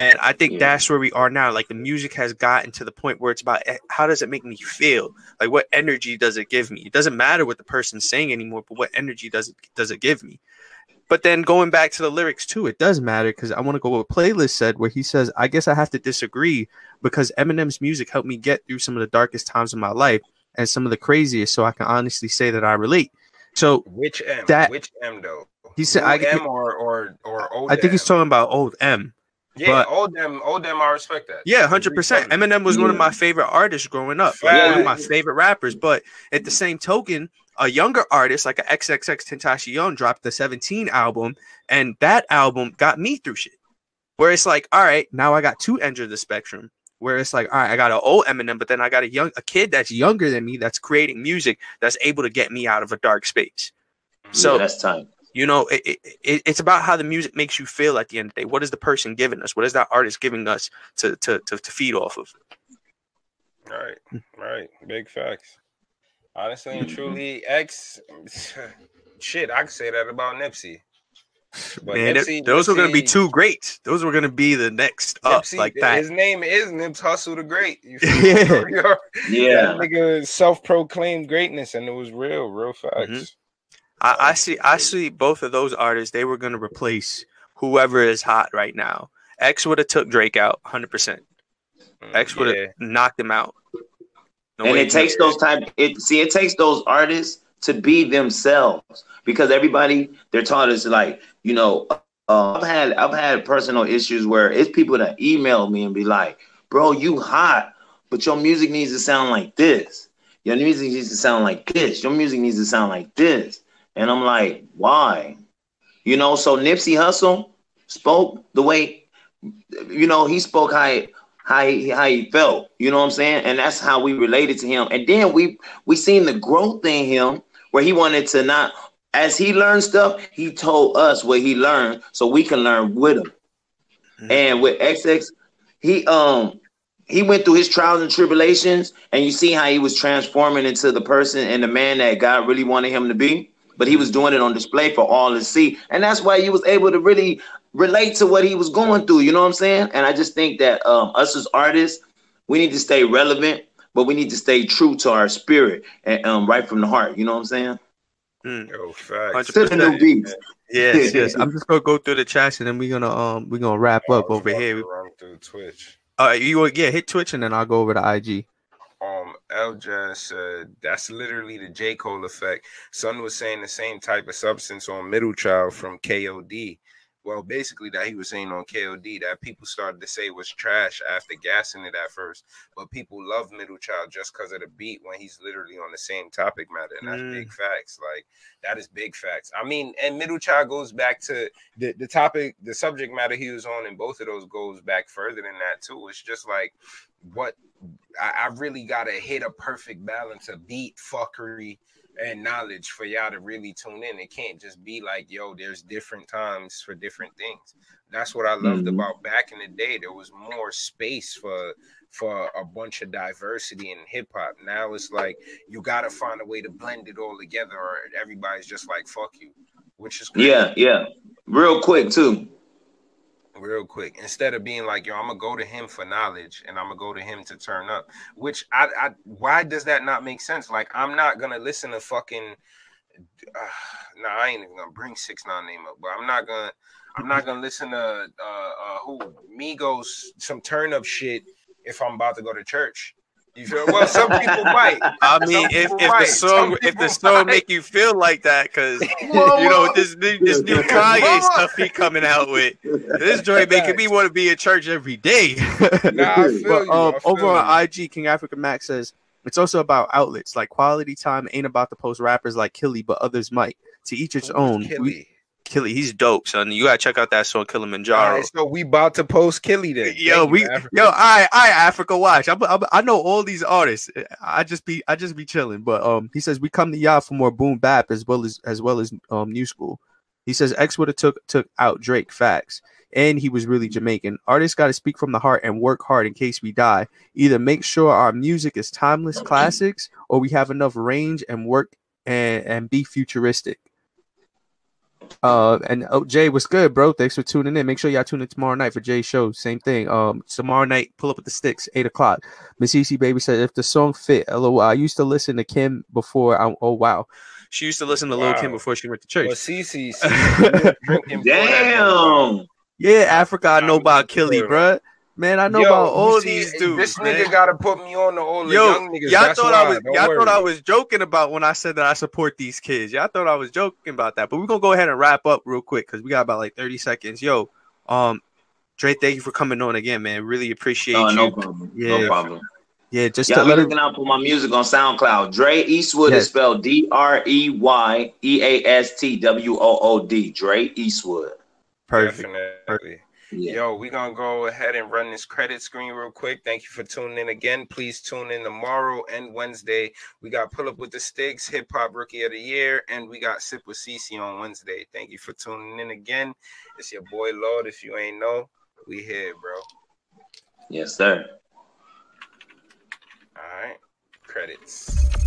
And I think Yeah. that's where we are now. Like the music has gotten to the point where it's about eh, how does it make me feel? Like what energy does it give me? It doesn't matter what the person's saying anymore, but what energy does it does it give me? But then going back to the lyrics too, it does matter because I want to go what playlist said where he says, I guess I have to disagree because Eminem's music helped me get through some of the darkest times of my life and some of the craziest, so I can honestly say that I relate. So Which M? That- Which M though? he said, New I, M or or or old I think he's talking about old M. Yeah, but- old M, old M. I respect that. Yeah, hundred percent. Eminem was one of my favorite artists growing up, like one of my favorite rappers. But at the same token, a younger artist like a XXXTentacion Young dropped the 17 album, and that album got me through shit. Where it's like, all right, now I got two ends of the spectrum. Where it's like, all right, I got an old Eminem, but then I got a young, a kid that's younger than me that's creating music that's able to get me out of a dark space. So yeah, that's time. you know, it, it, it, it's about how the music makes you feel at the end of the day. What is the person giving us? What is that artist giving us to to to, to feed off of? Right, right. Big facts. Honestly and truly, X. Shit, I could say that about Nipsey. But Man, Nipsey- it- those were gonna be two greats. Those were gonna be the next up Nipsey, like that. His name is Nipsey Hussle the Great. You feel Yeah. me? Yeah. That nigga self-proclaimed greatness, and it was real, real facts. Mhm. I, I see. I see both of those artists. They were gonna replace whoever is hot right now. X would have took Drake out 100. percent Mm, X would have yeah. knocked him out. No and it takes those type it see it takes those artists to be themselves because everybody they're taught us like you know uh, I've had I've had personal issues where it's people that email me and be like, bro, you hot, but your music needs to sound like this. Your music needs to sound like this. Your music needs to sound like this. And I'm like, why? You know, so Nipsey Hussle spoke the way, you know, he spoke how how he, how he felt. You know what I'm saying? And that's how we related to him. And then we we seen the growth in him where he wanted to not, as he learned stuff, he told us what he learned so we can learn with him. Mhm. And with XX, he um he went through his trials and tribulations, and you see how he was transforming into the person and the man that God really wanted him to be. But he was doing it on display for all to see, and that's why he was able to really relate to what he was going through. You know what I'm saying? And I just think that um, us as artists, we need to stay relevant, but we need to stay true to our spirit and um, right from the heart. You know what I'm saying? Mm. Yo, facts. To the new beats. Yes, yes. I'm just gonna go through the chats and then we're gonna um we're gonna wrap I up over here. to Run through Twitch. Uh, you yeah, hit Twitch and then I'll go over to IG. Um, Elja said that's literally the J Cole effect. Son was saying the same type of substance on Middle Child from KOD. Well, basically that he was saying on KOD that people started to say was trash after gassing it at first, but people love Middle Child just because of the beat when he's literally on the same topic matter, and that's Mm. big facts. Like that is big facts. I mean, and Middle Child goes back to the the topic, the subject matter he was on, and both of those goes back further than that too. It's just like what I, I really gotta hit a perfect balance of beat fuckery and knowledge for y'all to really tune in. It can't just be like, yo, there's different times for different things. That's what I loved Mhm. about back in the day. There was more space for for a bunch of diversity in hip hop. Now it's like you gotta find a way to blend it all together, or everybody's just like fuck you, which is crazy Yeah, yeah. Real quick too. Real quick. Instead of being like yo i'm gonna go to him for knowledge and i'm gonna go to him to turn up which i, I why does that not make sense? Like i'm not gonna listen to fucking uh, nah i ain't even gonna bring six nine name up but i'm not gonna i'm not gonna listen to uh uh who? Migos some turn up shit if i'm about to go to church you feel well some people might I Some mean, if, people if the might. song if the song might. make you feel like that, because you know this new this new Kanye Mama. stuff he coming out with, this joint making me want to be in church every day. nah, I feel but you, um, I feel over you. on IG, King Africa Max says it's also about outlets. Like quality time ain't about to post rappers like Killy, but others might. To each its Who's own. We, Killy? He's dope, son. You gotta check out that song Kilimanjaro. right, so we about to post Killy then. Yo, Thank we yo, I I Africa watch. I'm, I'm, I know all these artists. I just be I just be chilling. But um, he says we come to y'all for more boom bap as well as as well as um new school. He says X would have took took out Drake facts, and he was really Jamaican. Artists got to speak from the heart and work hard in case we die. Either make sure our music is timeless classics, or we have enough range and work and and be futuristic. Uh and oh Jay, what's good, bro? Thanks for tuning in. Make sure y'all tune in tomorrow night for Jay's show. Same thing. Um, tomorrow night, pull up with the sticks, eight o'clock. Miss Cece baby said if the song fit, lol. I used to listen to Kim before. I, oh wow, she used to listen to Lil Kim before she went to church. Well, Cece, Cece drinking Damn. yeah, Africa, I know about Killy, yeah. bruh. Man, I know Yo, about all see, these dudes. This man. nigga gotta put me on to all the Yo, young niggas. y'all That's thought why. I was Don't y'all worry. thought I was joking about when I said that I support these kids. Y'all thought I was joking about that. But we're gonna go ahead and wrap up real quick because we got about like 30 seconds. Yo, um, Dre, thank you for coming on again, man. Really appreciate No, you. no problem. Yeah. No problem. Yeah, just Y'all to be let it, looking out for my music on SoundCloud. Dre Eastwood Yes. is spelled D R E Y E A S T W O O D. Dre Eastwood. perfect. Definitely. Yeah. Yo, we gonna go ahead and run this credit screen real quick. Thank you for tuning in again. Please tune in tomorrow and Wednesday. We got Pull Up with the Sticks, Hip Hop Rookie of the Year, and we got Sip with CC on Wednesday. Thank you for tuning in again. It's your boy Lord. If you ain't know, we here, bro. Yes, sir. All right. Credits. Bye.